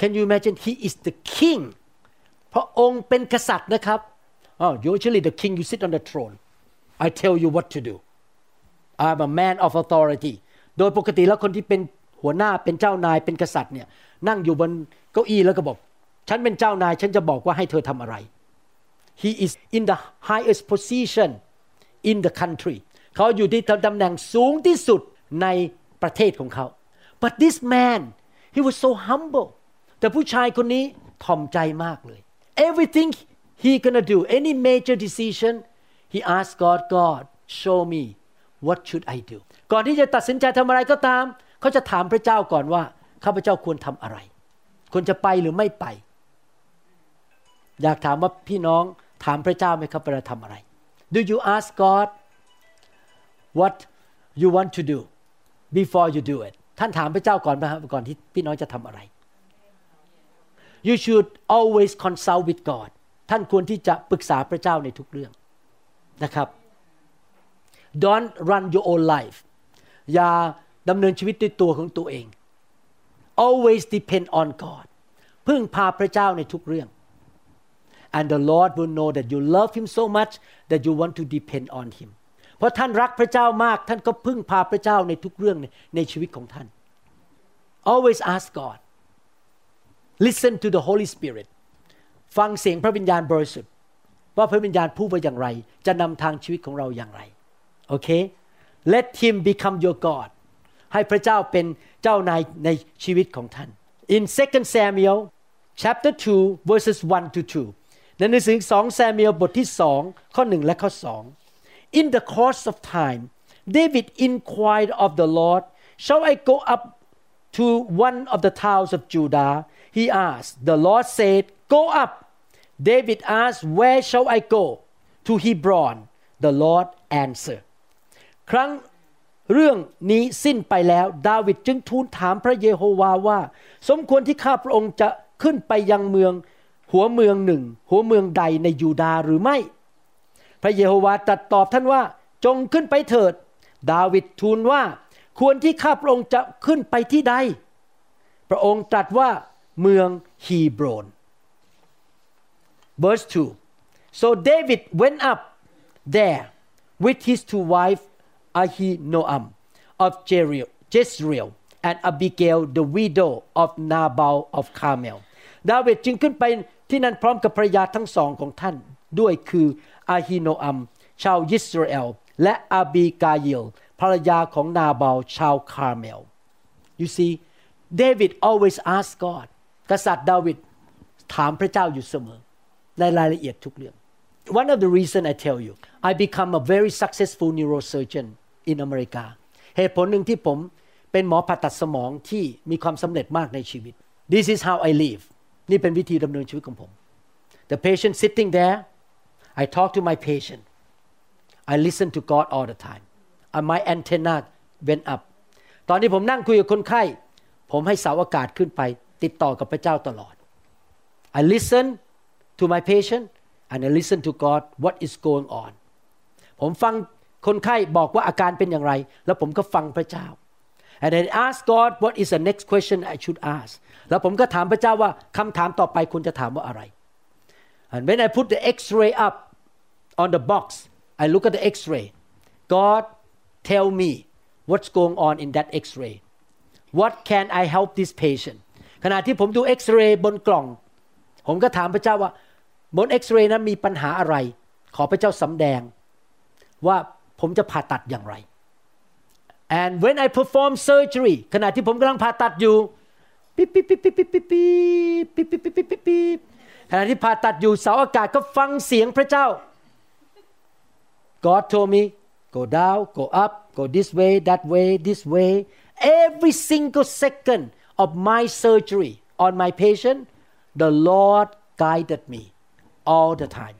Speaker 3: Can you imagine he is the king พระองค์เป็นกษัตริย์นะครับ Oh usually the king you sit on the throne I tell you what to do I'm a man of authority โดยปกติแล้วคนที่เป็นหัวหน้าเป็นเจ้านายเป็นกษัตริย์เนี่ยนั่งอยู่บนเก้าอี้แล้วก็บอก ฉันเป็นเจ้านายฉันจะบอกว่าให้เธอทำอะไร He is in the highest position in the country เขาอยู่ที่ตำแหน่งสูงที่สุดในประเทศของเขา but this man he was so humble แต่ผู้ชายคนนี้ถ่อมใจมากเลย everything he gonna do any major decision he asked God God show me what should I do ก่อนที่จะตัดสินใจทำอะไรก็ตาม เขาจะถามพระเจ้าก่อนว่า ข้าพเจ้าควรทำอะไร ควรจะไปหรือไม่ไป อยากถามว่าพี่น้องถามพระเจ้าไหมครับเวลาทำอะไร Do you ask God what you want to do before you do it ท่านถามพระเจ้าก่อนไหมครับก่อนที่พี่น้องจะทำอะไร You should always consult with God ท่านควรที่จะปรึกษาพระเจ้าในทุกเรื่องนะครับ Don't run your own life อย่าดำเนินชีวิตด้วยตัวของตัวเอง Always depend on God พึ่งพาพระเจ้าในทุกเรื่อง and the Lord will know that you love him so much that you want to depend on him เพราะท่านรักพระเจ้ามาก ท่านก็พึ่งพาพระเจ้าในทุกเรื่องในชีวิตของท่าน always ask God listen to the Holy Spirit ฟังเสียงพระวิญญาณบริสุทธิ์ ว่าพระวิญญาณพูดว่าอย่างไร จะนำทางชีวิตของเราอย่างไร โอเค let him become your God ให้พระเจ้าเป็นเจ้านายในชีวิตของท่าน in 2 Samuel chapter 2 verses 1 to 2 ในหนังสือ2 Samuel บทที่ 2 ข้อ 1 และข้อ 2 in the course of time David inquired of the Lord shall I go up to one of the towns of Judah he asked the Lord said go up David asked where shall I go to Hebron the Lord answered ครั้งเรื่องนี้สิ้นไปแล้ว ดาวิดจึงทูลถามพระเยโฮวาว่า สมควรที่ข้าพระองค์จะขึ้นไปยังเมือง หัวเมืองหนึ่ง หัวเมืองใดในยูดาหรือไม่ พระเยโฮวาตรัสตอบท่านว่าจงขึ้นไปเถิด ดาวิดทูลว่าควรที่ข้าพระองค์จะขึ้นไปที่ใด พระองค์ตรัสว่าเมืองฮีบรอน verse 2 so David went up there with his two wives Ahinoam of Jezreel and Abigail the widow of Nabal of Carmel ดาวิดจึงขึ้นไปที่นั่นพร้อมกับภรรยาทั้งสองของท่านด้วยคือ อาฮิโนอัม ชาวยิสราเอล และอาบีกายิลภรรยาของนาบาลชาวคาร์เมล you see David always ask God กษัตริย์ดาวิดถามพระเจ้าอยู่เสมอ ในรายละเอียดทุกเรื่อง One of the reason I tell you I become a very successful neurosurgeon in America เหตุผลหนึ่งที่ผมเป็นหมอผ่าตัดสมองที่มีความสำเร็จมากในชีวิต This is how I live นี่เป็นวิธีดำเนินชีวิตของผม The patient sitting there I talk to my patient I listen to God all the time and my antenna went up ตอนที่ผมนั่งคุยกับคนไข้ ผมให้เสาอากาศขึ้นไป ติดต่อกับพระเจ้าตลอด I listen to my patient and I listen to God what is going on ผมฟังคนไข้บอกว่าอาการเป็นอย่างไร แล้วผมก็ฟังพระเจ้า and I ask God what is the next question I should ask แล้วผมก็ถามพระเจ้าว่าคำถามต่อไปคุณจะถามว่าอะไร and when I put the X-ray up on the box I look at the X-ray God tell me what's going on in that X-ray what can I help this patient ขณะที่ผมดูเอ็กซเรย์บนกล่อง ผมก็ถามพระเจ้าว่า บนเอ็กซเรย์นั้นมีปัญหาอะไร ขอพระเจ้าสำแดง ว่าผมจะผ่าตัดอย่างไร and when I perform surgery ขณะที่ผมกำลังผ่าตัดอยู่ปิ๊บปิ๊บปิ๊บปิ๊บปิ๊บปิ๊บปิ๊บปิ๊บปิ๊บปิ๊บปิ๊บปิ๊บขณะที่ผ่าตัดอยู่เสาอากาศก็ฟังเสียงพระเจ้า God told me go down go up go this way that way this way every single second of my surgery on my patient the Lord guided me all the time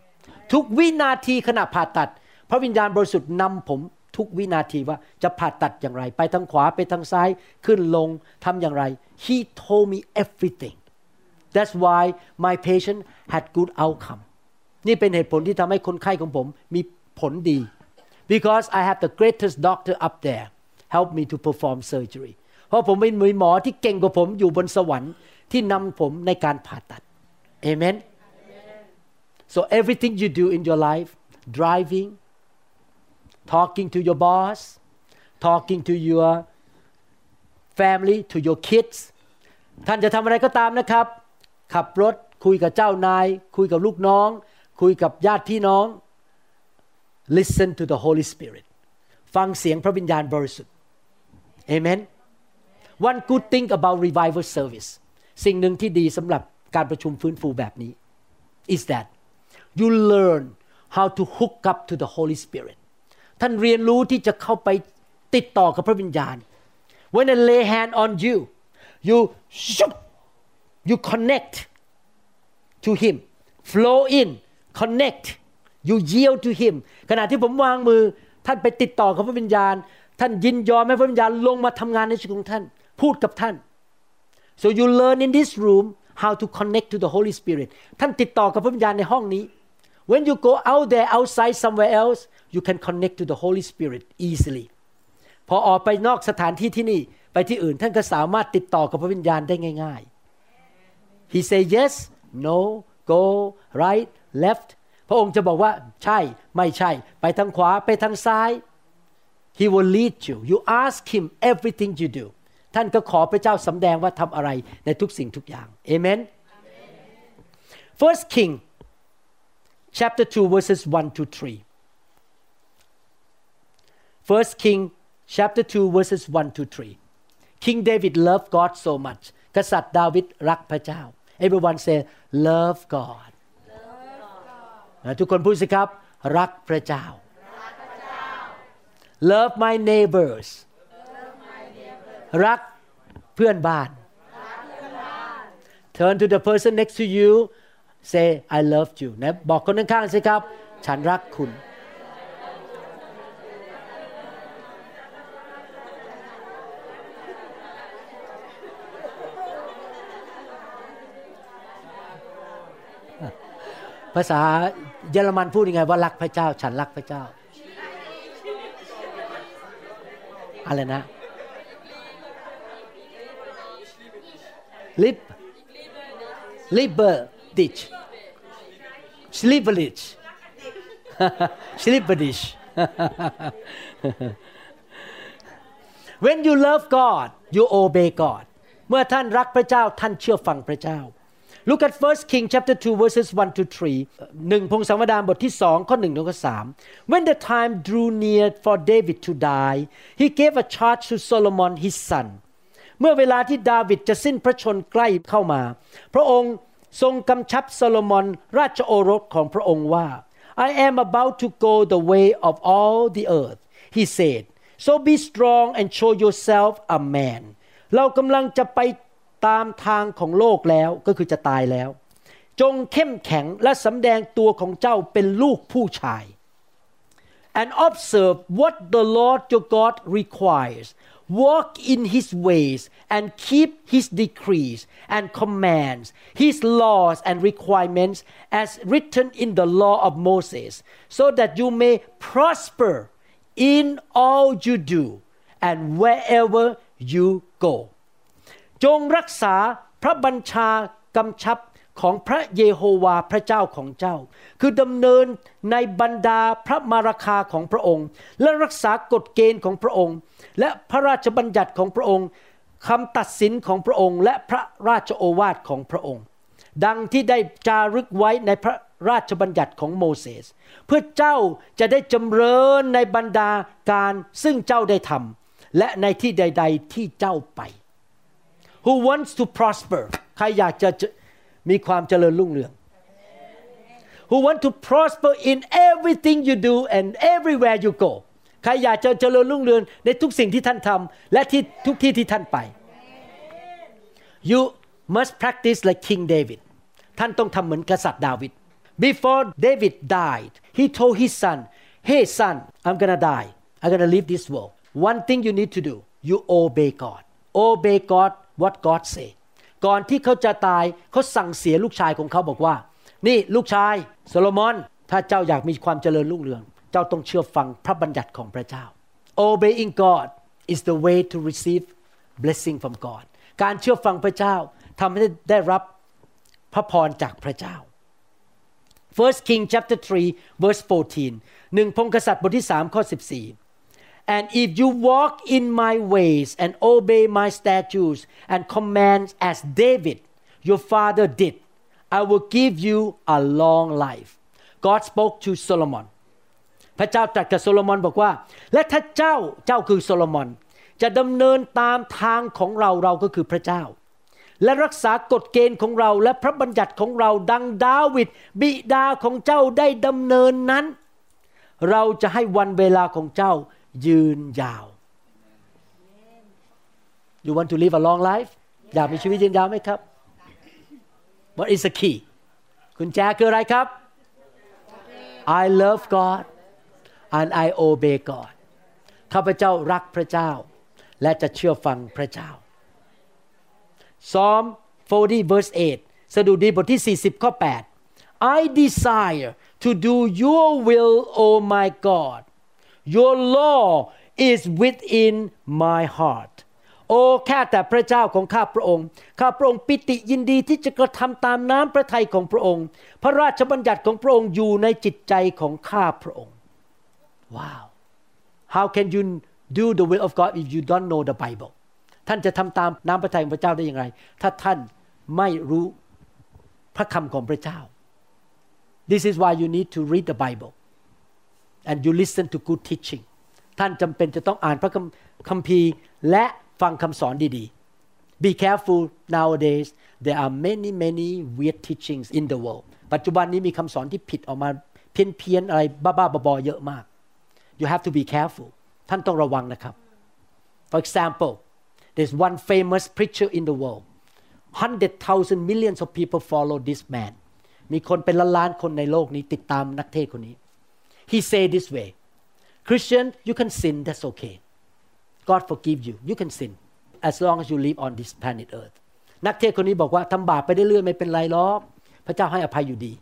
Speaker 3: ทุกวินาทีขณะผ่าตัด พระวิญญาณบริสุทธิ์นำผมทุกวินาทีว่าจะผ่าตัดอย่างไร ไปทางขวาไปทางซ้ายขึ้นลงทำอย่างไร He told me everything That's why my patient had good outcome นี่เป็นเหตุผลที่ทำให้คนไข้ของผมมี ผลดี because I have the greatest doctor up there help me to perform surgery เพราะผมเป็นมือหมอที่เก่งกว่าผมอยู่บนสวรรค์ที่นำผมในการผ่าตัด Amen so everything you do in your life driving talking to your boss talking to your family to your kids ท่านจะทำอะไรก็ตามนะครับ ขับรถคุยกับเจ้านาย คุยกับลูกน้อง คุยกับญาติพี่น้อง listen to the Holy Spirit ฟังเสียงพระวิญญาณบริสุทธิ์ Amen one good thing about revival service สิ่งหนึ่งที่ดีสำหรับการประชุมฟื้นฟูแบบนี้ is that you learn how to hook up to the Holy Spirit ท่านเรียนรู้ที่จะเข้าไปติดต่อกับพระวิญญาณ when I lay hand on you you shoot you connect to him flow in connect you yield to him ขณะที่ผมวางมือท่านไปติดต่อกับพระวิญญาณ ท่านยินยอมให้พระวิญญาณลงมาทำงานในชีวิตของท่าน พูดกับท่าน so you learn in this room how to connect to the Holy Spirit ท่านติดต่อกับพระวิญญาณในห้องนี้ when you go out there outside somewhere else you can connect to the Holy Spirit easily พอออกไปนอกสถานที่ที่นี่ ไปที่อื่นท่านก็สามารถติดต่อกับพระวิญญาณได้ง่าย ๆ he say yes no go right left พระองค์จะบอกว่าใช่ไม่ใช่ ไปทางขวาไปทางซ้าย he will lead you you ask him everything you do ท่านก็ขอพระเจ้าสำแดงว่าทำอะไรในทุกสิ่งทุกอย่าง amen first king chapter 2 verses 1 to 3 first king chapter 2 verses 1 to 3 king david loved god so much กษัตริย์ดาวิดรักพระเจ้า everyone say love god ทุกคนพูดสิครับ รักพระเจ้า love my neighbors รักเพื่อนบ้าน turn to the person next to you say I love you นะบอกคนข้างๆสิครับ ฉันรักคุณ ภาษา เยอรมันพูดยังไงว่ารักพระเจ้า ฉันรักพระเจ้า อะไรนะ lip liber ditch slipperich slipperich when you love God you obey God เมื่อท่านรักพระเจ้าท่านเชื่อฟังพระเจ้า Look at 1 King chapter 2 verses 1 to 3หนึ่งพงศาวดารบทที่2ข้อ1ถึงข้อ3 When the time drew near for David to die he gave a charge to Solomon his son เมื่อเวลาที่ดาวิดจะสิ้นพระชนใกล้เข้ามา พระองค์ทรงกำชับโซโลมอนราชโอรสของพระองค์ว่า I am about to go the way of all the earth he said so be strong and show yourself a man เรากำลังจะไป ตามทางของโลกแล้วก็คือจะตายแล้ว จงเข้มแข็งและสำแดงตัวของเจ้าเป็นลูกผู้ชาย and observe what the Lord your God requires walk in his ways and keep his decrees and commands his laws and requirements as written in the law of Moses so that you may prosper in all you do and wherever you go จงรักษาพระบัญชากำชับของพระเยโฮวาห์พระเจ้าของเจ้า คือดำเนินในบรรดาพระมาราคาของพระองค์ และรักษากฎเกณฑ์ของพระองค์ และพระราชบัญญัติของพระองค์คำตัดสินของพระองค์ และพระราชโอวาทของพระองค์ ดังที่ได้จารึกไว้ในพระราชบัญญัติของโมเสส เพื่อเจ้าจะได้จำเริญในบรรดาการซึ่งเจ้าได้ทำและในที่ใด ๆ ที่เจ้าไป Who wants to prosper ใครอยากจะมีความเจริญรุ่งเรือง Who want to prosper in everything you do and everywhere you go ใครอยากจะเจริญรุ่งเรืองในทุกสิ่งที่ท่านทำและที่ทุกที่ที่ท่านไป You must practice like King David ท่านต้องทำเหมือนกษัตริย์ดาวิด Before David died he told his son Hey son I'm gonna die I'm gonna leave this world One thing you need to do you obey God obey God what God say ก่อนที่เขาจะตายเขาสั่งเสียลูกชายของเขาบอกว่า นี่ลูกชายโซโลมอน ถ้าเจ้าอยากมีความเจริญรุ่งเรือง เจ้าต้องเชื่อฟังพระบัญญัติของพระเจ้า obeying God is the way to receive blessing from God การเชื่อฟังพระเจ้าทำให้ได้รับพระพรจากพระเจ้า First King chapter 3 verse 14หนึ่งพงกษัตริย์บทที่ 3 ข้อ 14 And if you walk in my ways and obey my statutes and commands as David your father did I will give you a long life God spoke to Solomon พระเจ้าตรัสกับโซโลมอนบอกว่า และถ้าเจ้าเจ้าคือโซโลมอน จะดำเนินตามทางของเราเราก็คือพระเจ้า และรักษากฎเกณฑ์ของเราและพระบัญญัติของเราดังดาวิดบิดาของเจ้าได้ดำเนินนั้น เราจะให้วันเวลาของเจ้า ยืนยาว You want to live a long life อยากมีชีวิตยืนยาวไหมครับ What is the key คุณแจคืออะไรครับ I love God and I obey God ข้าพเจ้ารักพระเจ้า และจะเชื่อฟังพระเจ้า Psalm 40 verse 8 สดุดีบทที่ 40 ข้อ 8 I desire to do your will O my God your law is within my heart โอ้แค่แต่พระเจ้าของข้าพระองค์ ข้าพระองค์ปิติยินดีที่จะกระทำตามน้ำพระทัยของพระองค์ พระราชบัญญัติของพระองค์อยู่ในจิตใจของข้าพระองค์ ว้าว how can you do the will of God if you don't know the Bible ท่านจะทำตามน้ำพระทัยของพระเจ้าได้อย่างไร ถ้าท่านไม่รู้พระคำของพระเจ้า this is why you need to read the Bible and you listen to good teaching ท่านจำเป็นจะต้องอ่านพระคัมภีร์และฟังคำสอนดีๆ Be careful nowadays there are many many weird teachings in the world ปัจจุบันนี้มีคำสอนที่ผิดออกมาเพี้ยนๆอะไรบ้าๆบอๆเยอะมาก You have to be careful ท่านต้องระวังนะครับ For example there's one famous preacher in the world hundred thousand millions of people follow this man มีคนเป็นล้านๆคนในโลกนี้ติดตามนักเทศคนนี้ He say this way Christian you can sin that's okay God forgive you you can sin as long as you live on this planet earth นักเทศคนนี้บอกว่าทำบาปไปเรื่อยไม่เป็นไรหรอกพระเจ้าให้อภัยอยู่ดี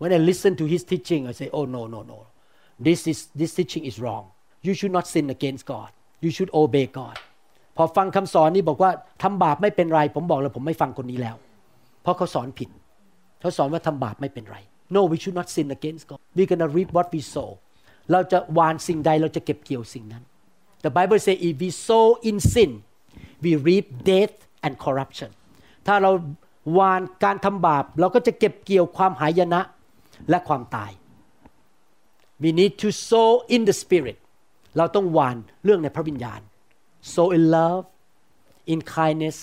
Speaker 3: When I listen to his teaching I say oh no no no this is this teaching is wrong you should not sin against God you should obey God พอฟังคำสอนนี้บอกว่าทำบาปไม่เป็นไร ผมบอกเลยผมไม่ฟังคนนี้แล้ว เพราะเขาสอนผิด เขาสอนว่าทำบาปไม่เป็นไร no we should not sin against God we gonna reap what we sow เราจะหวานสิ่งใดเราจะเก็บเกี่ยวสิ่งนั้น The Bible say if we sow in sin we reap death and corruption ถ้าเราหวานการทำบาป เราก็จะเก็บเกี่ยวความหายนะและความตาย we need to sow in the spirit เราต้องหวานเรื่องในพระวิญญาณ sow in love in kindness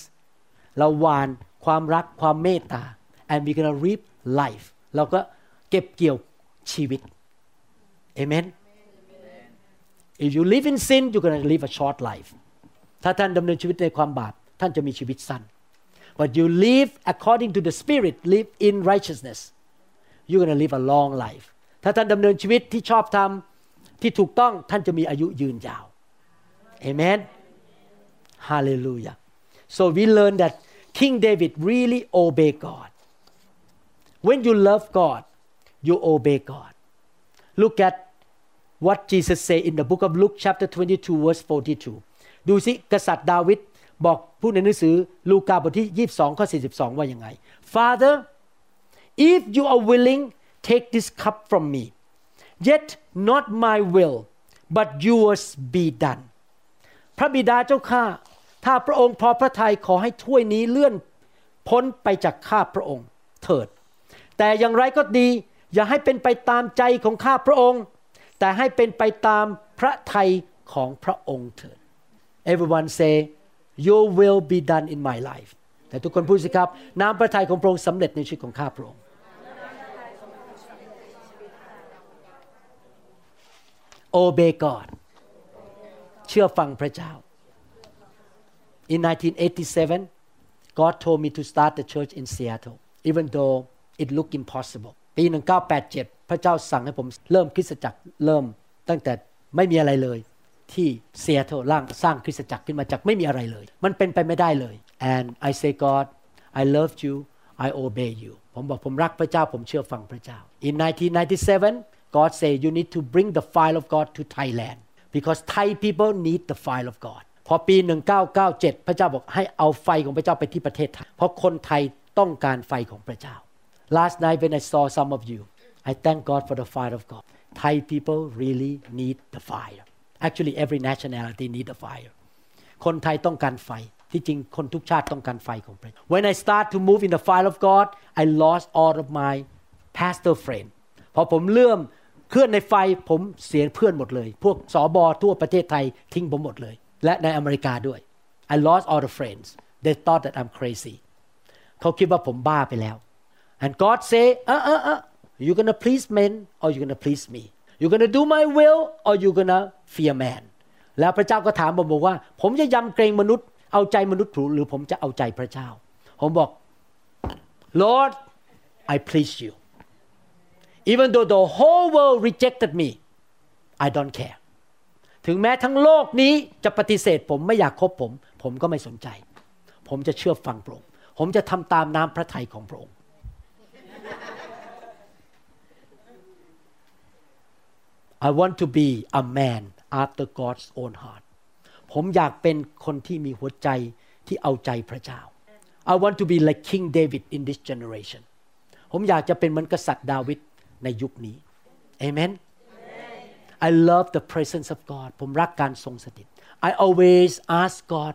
Speaker 3: เราหวานความรักความเมตตา and we gonna reap life เราก็ เก็บเกี่ยวชีวิต amen if you live in sin you're gonna live a short life ถ้าท่านดำเนินชีวิตในความบาป ท่านจะมีชีวิตสั้น but you live according to the spirit live in righteousness you're gonna live a long life ถ้าท่านดำเนินชีวิตที่ชอบทำที่ถูกต้องท่านจะมีอายุยืนยาว amen hallelujah so we learn that King David really obey God when you love God you obey God look at what Jesus say in the book of Luke chapter 22 verse 42 ดูสิกษัตริย์ดาวิดบอกผู้ในหนังสือลูกาบทที่ 22 ข้อ 42 ว่ายังไง Father if you are willing take this cup from me yet not my will but yours be done พระบิดาเจ้าข้าถ้าพระองค์พอพระทัยขอให้ถ้วยนี้เลื่อนพ้นไปจากข้าพระองค์เถิด แต่อย่างไรก็ดี อย่าให้เป็นไปตามใจของข้าพระองค์ แต่ให้เป็นไปตามพระทัยของพระองค์เถิด everyone say your will be done in my life แต่ทุกคนพูดสิครับ น้ำพระทัยของพระองค์สำเร็จในชีวิตของข้าพระองค์ obey God เชื่อฟังพระเจ้า In 1987 God told me to start the church in Seattle even though it looked impossible ปี 1987 พระเจ้าสั่งให้ผมเริ่มคริสตจักรเริ่ม ตั้งแต่ไม่มีอะไรเลย ที่เซียโตร่างสร้างคริสตจักรขึ้นมาจากไม่มีอะไรเลย มันเป็นไปไม่ได้เลย and I say God I love you I obey you ผมบอกผมรักพระเจ้าผมเชื่อฟังพระเจ้า In 1997 God say you need to bring the file of God to Thailand because Thai people need the file of God พอปี 1997 พระเจ้าบอกให้เอาไฟของพระเจ้าไปที่ประเทศไทย เพราะคนไทยต้องการไฟของพระเจ้า Last night when I saw some of you I thank God for the fire of God Thai people really need the fire Actually every nationality need the fire คนไทยต้องการไฟ ที่จริงคนทุกชาติต้องการไฟของพระเจ้า When I start to move in the fire of God I lost all of my pastor friend พอผมเลื่อมเคลื่อนในไฟผมเสียเพื่อนหมดเลย พวกสอบอทั่วประเทศไทยทิ้งผมหมดเลย และในอเมริกาด้วย I lost all the friends they thought that I'm crazy เขาคิดว่าผมบ้าไปแล้ว and God say uh uh uh you gonna please men or you gonna please me you gonna do my will or you gonna fear man แล้วพระเจ้าก็ถามผมบอกว่า ผมจะยำเกรงมนุษย์ เอาใจมนุษย์หรือผมจะเอาใจพระเจ้า ผมบอก Lord I please you even though the whole world rejected me I don't care ถึงแม้ทั้งโลกนี้จะปฏิเสธผมไม่อยากคบผม ผมก็ไม่สนใจ ผมจะเชื่อฟังพระองค์ผมจะทำตามน้ำพระทัยของพระองค์ I want to be a man after God's own heart ผมอยากเป็นคนที่มีหัวใจที่เอาใจพระเจ้า I want to be like King David in this generation ผมอยากจะเป็นเหมือนกษัตริย์ดาวิดในยุคนี้ Amen I love the presence of God ผมรักการทรงสถิต I always ask God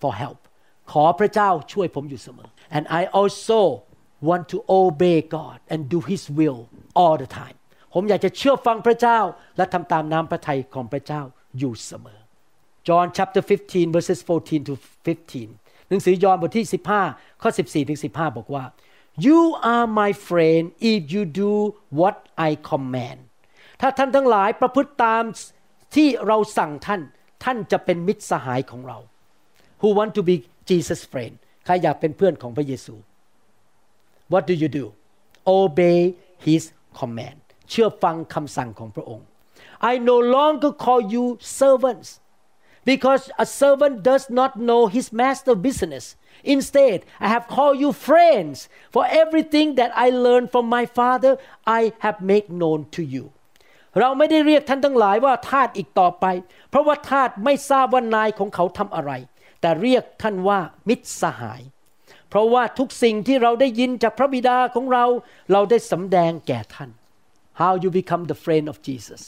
Speaker 3: for help ขอพระเจ้าช่วยผมอยู่เสมอ and I also want to obey God and do His will all the time ผมอยากจะเชื่อฟังพระเจ้าและทำตามน้ำพระทัยของพระเจ้าอยู่เสมอ John chapter 15 verses 14 to 15 หนังสือยอห์นบทที่ 15 ข้อ 14 ถึง 15 บอกว่า you are my friend if you do what I command ถ้าท่านทั้งหลายประพฤติตามที่เราสั่งท่าน ท่านจะเป็นมิตรสหายของเรา who want to be Jesus friend ใครอยากเป็นเพื่อนของพระเยซู what do you do obey his command เชื่อฟังคำสั่งของพระองค์ I no longer call you servants because a servant does not know his master business instead I have called you friends for everything that I learned from my father I have made known to you เราไม่ได้เรียกท่านทั้งหลายว่าทาสอีกต่อไป เพราะว่าทาสไม่ทราบว่านายของเขาทำอะไร แต่เรียกท่านว่ามิตรสหาย เพราะว่าทุกสิ่งที่เราได้ยินจากพระบิดาของเรา เราได้สำแดงแก่ท่าน How you become the friend of Jesus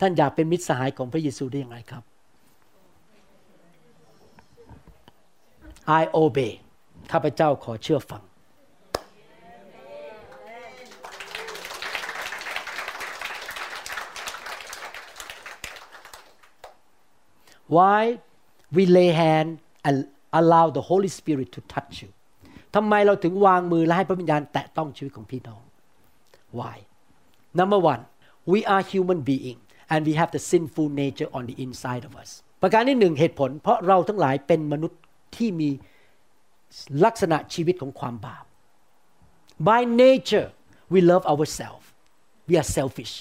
Speaker 3: ท่านอยากเป็นมิตรสหายของพระเยซูได้อย่างไรครับ I obey ข้าพเจ้าขอเชื่อฟัง Why we lay hand and allow the Holy Spirit to touch you ทำไมเราถึงวางมือและให้พระวิญญาณแตะต้องชีวิตของพี่น้อง Why Number one we are human being and we have the sinful nature on the inside of us ประการที่หนึ่งเหตุผล เพราะเราทั้งหลายเป็นมนุษย์ที่มีลักษณะชีวิตของความบาป By nature we love ourselves we are selfish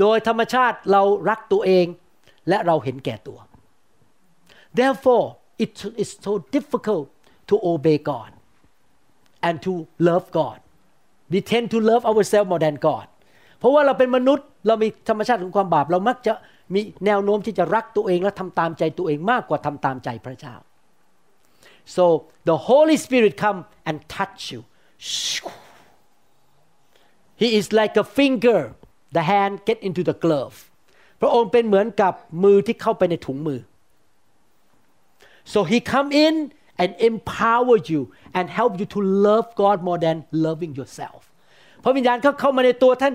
Speaker 3: โดยธรรมชาติเรารักตัวเองและเราเห็นแก่ตัว Therefore it is so difficult to obey God and to love God we tend to love ourselves more than God เพราะว่าเราเป็นมนุษย์เรามีธรรมชาติของความบาป เรามักจะมีแนวโน้มที่จะรักตัวเองและทำตามใจตัวเองมากกว่าทำตามใจพระเจ้า so the Holy Spirit come and touch you He is like a finger the hand get into the glove พระองค์เป็นเหมือนกับมือที่เข้าไปในถุงมือ so he come in and empower you and help you to love God more than loving yourself พระวิญญาณเขาเข้ามาในตัวท่าน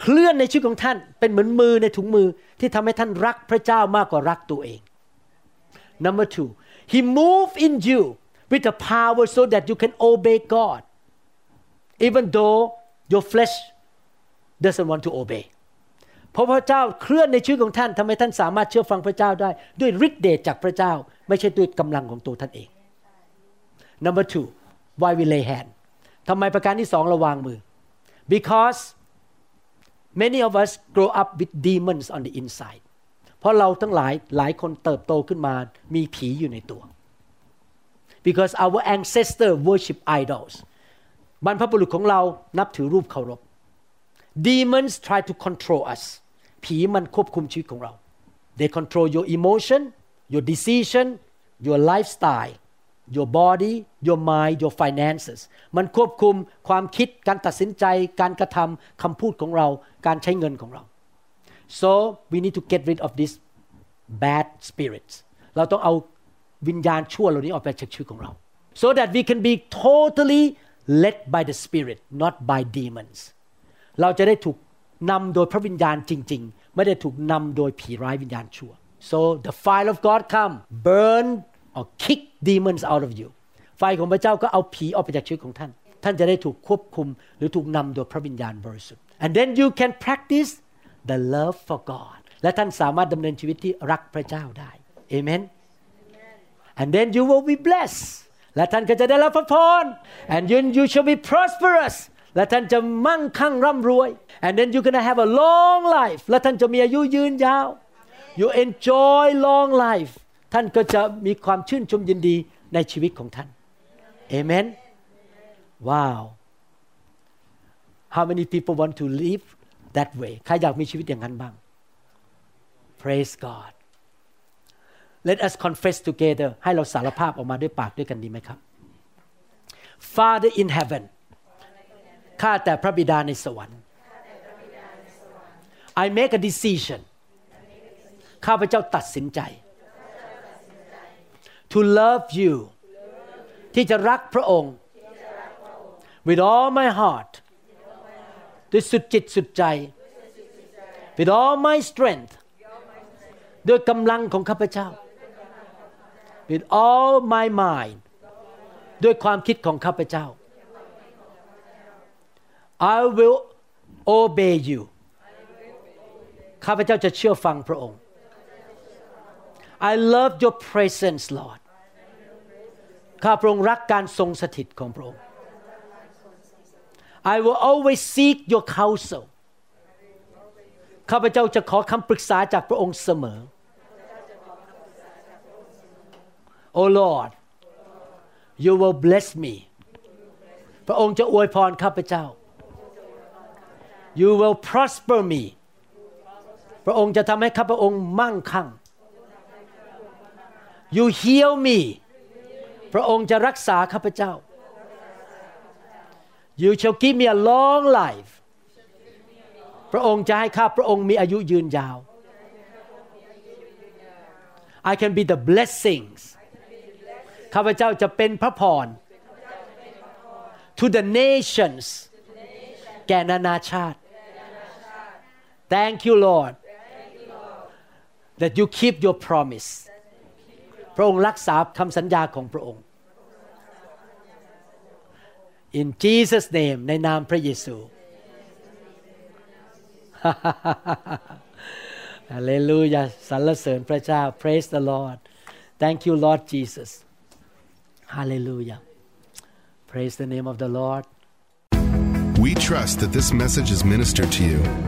Speaker 3: เคลื่อนในชีวิตของท่านเป็นเหมือนมือในถุงมือที่ทำให้ท่านรักพระเจ้ามากกว่ารักตัวเอง number two he move in you with the power so that you can obey God even though your flesh doesn't want to obey เพราะพระเจ้าเคลื่อนในชีวิตของท่านทำให้ท่านสามารถเชื่อฟังพระเจ้าได้ ด้วยฤทธิ์เดชจากพระเจ้า ไม่ใช่ด้วยกำลังของตัวท่านเอง number two why we lay hand ทำไมประการที่สองระวางมือ because many of us grow up with demons on the inside เพราะเราทั้งหลายหลายคนเติบโตขึ้นมามีผีอยู่ในตัว because our ancestor worship idols บรรพบุรุษของเรานับถือรูปเคารพ demons try to control us ผีมันควบคุมชีวิตของเรา they control your emotion your decision your lifestyle Your body your mind your finances มันควบคุมความคิดการตัดสินใจการกระทำคำพูดของเราการใช้เงินของเรา so we need to get rid of these bad spirits เราต้องเอาวิญญาณชั่วเหล่านี้ออกไปจากชีวิตของเรา so that we can be totally led by the spirit not by demons เราจะได้ถูกนำโดยพระวิญญาณจริง ๆ ไม่ได้ถูกนำโดยผีร้ายวิญญาณชั่ว so the fire of God come burn or kick demons out of you ไฟของพระเจ้าก็เอาผีออกไปจากชีวิตของท่าน ท่านจะได้ถูกควบคุมหรือถูกนำโดยพระวิญญาณบริสุทธิ์ and then you can practice the love for God และท่านสามารถดำเนินชีวิตที่รักพระเจ้าได้ amen and then you will be blessed และท่านก็จะได้รับพระพร and you you shall be prosperous และท่านจะมั่งคั่งร่ำรวย and then you're gonna have a long life และท่านจะมีอายุยืนยาว you enjoy long life ท่านก็จะมีความชื่นชมยินดีในชีวิตของท่าน amen wow how many people want to live that way ใครอยากมีชีวิตอย่างนั้นบ้าง praise God let us confess together ให้เราสารภาพออกมาด้วยปากด้วยกันดีไหมครับ Father in heaven ข้าแต่พระบิดาในสวรรค์ I make a decision ข้าพเจ้าตัดสินใจ to love you ที่จะรักพระองค์ with all my heart ด้วยสุดจิตสุดใจ with all my strength ด้วยกำลังของข้าพเจ้า with all my mind ด้วยความคิดของข้าพเจ้า I will obey you ข้าพเจ้าจะเชื่อฟังพระองค์ I love your presence Lord ข้าพระองค์รักการทรงสถิตของพระองค์ I will always seek your counsel ข้าพเจ้าจะขอคำปรึกษาจากพระองค์เสมอ Oh Lord you will bless me พระองค์จะอวยพรข้าพเจ้า You will prosper me พระองค์จะทำให้ข้าพระองค์มั่งคั่ง You heal me พระองค์จะรักษาข้าพเจ้า You shall give me a long life พระองค์จะให้ข้าพระองค์มีอายุยืนยาว I can be the blessings ข้าพเจ้าจะเป็นพระพร to the nations แก่นานาชาติ thank you Lord that you keep your promise พระองค์รักษาคำสัญญาของพระองค์ in Jesus name ในนามพระเยซูฮาเลลูยาสรรเสริญพระเจ้า praise the Lord thank you Lord Jesus hallelujah praise the name of the Lord
Speaker 1: We trust that this message is ministered to you.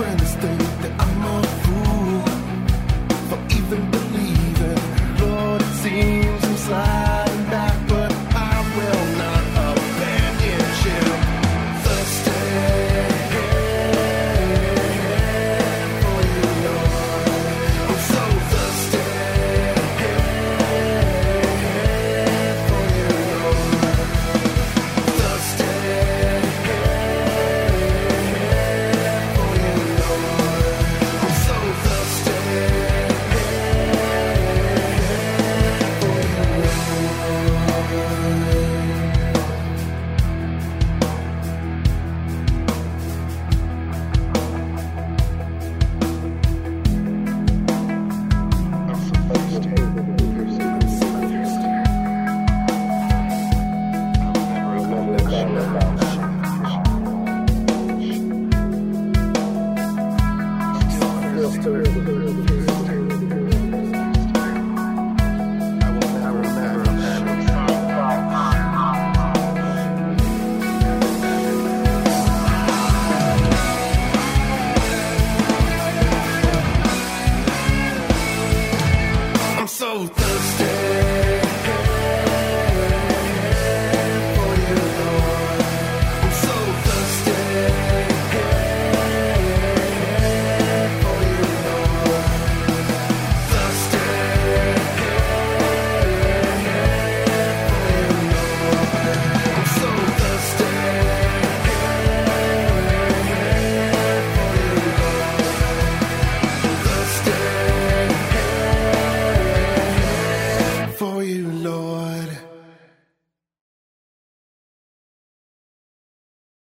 Speaker 2: friend to stay.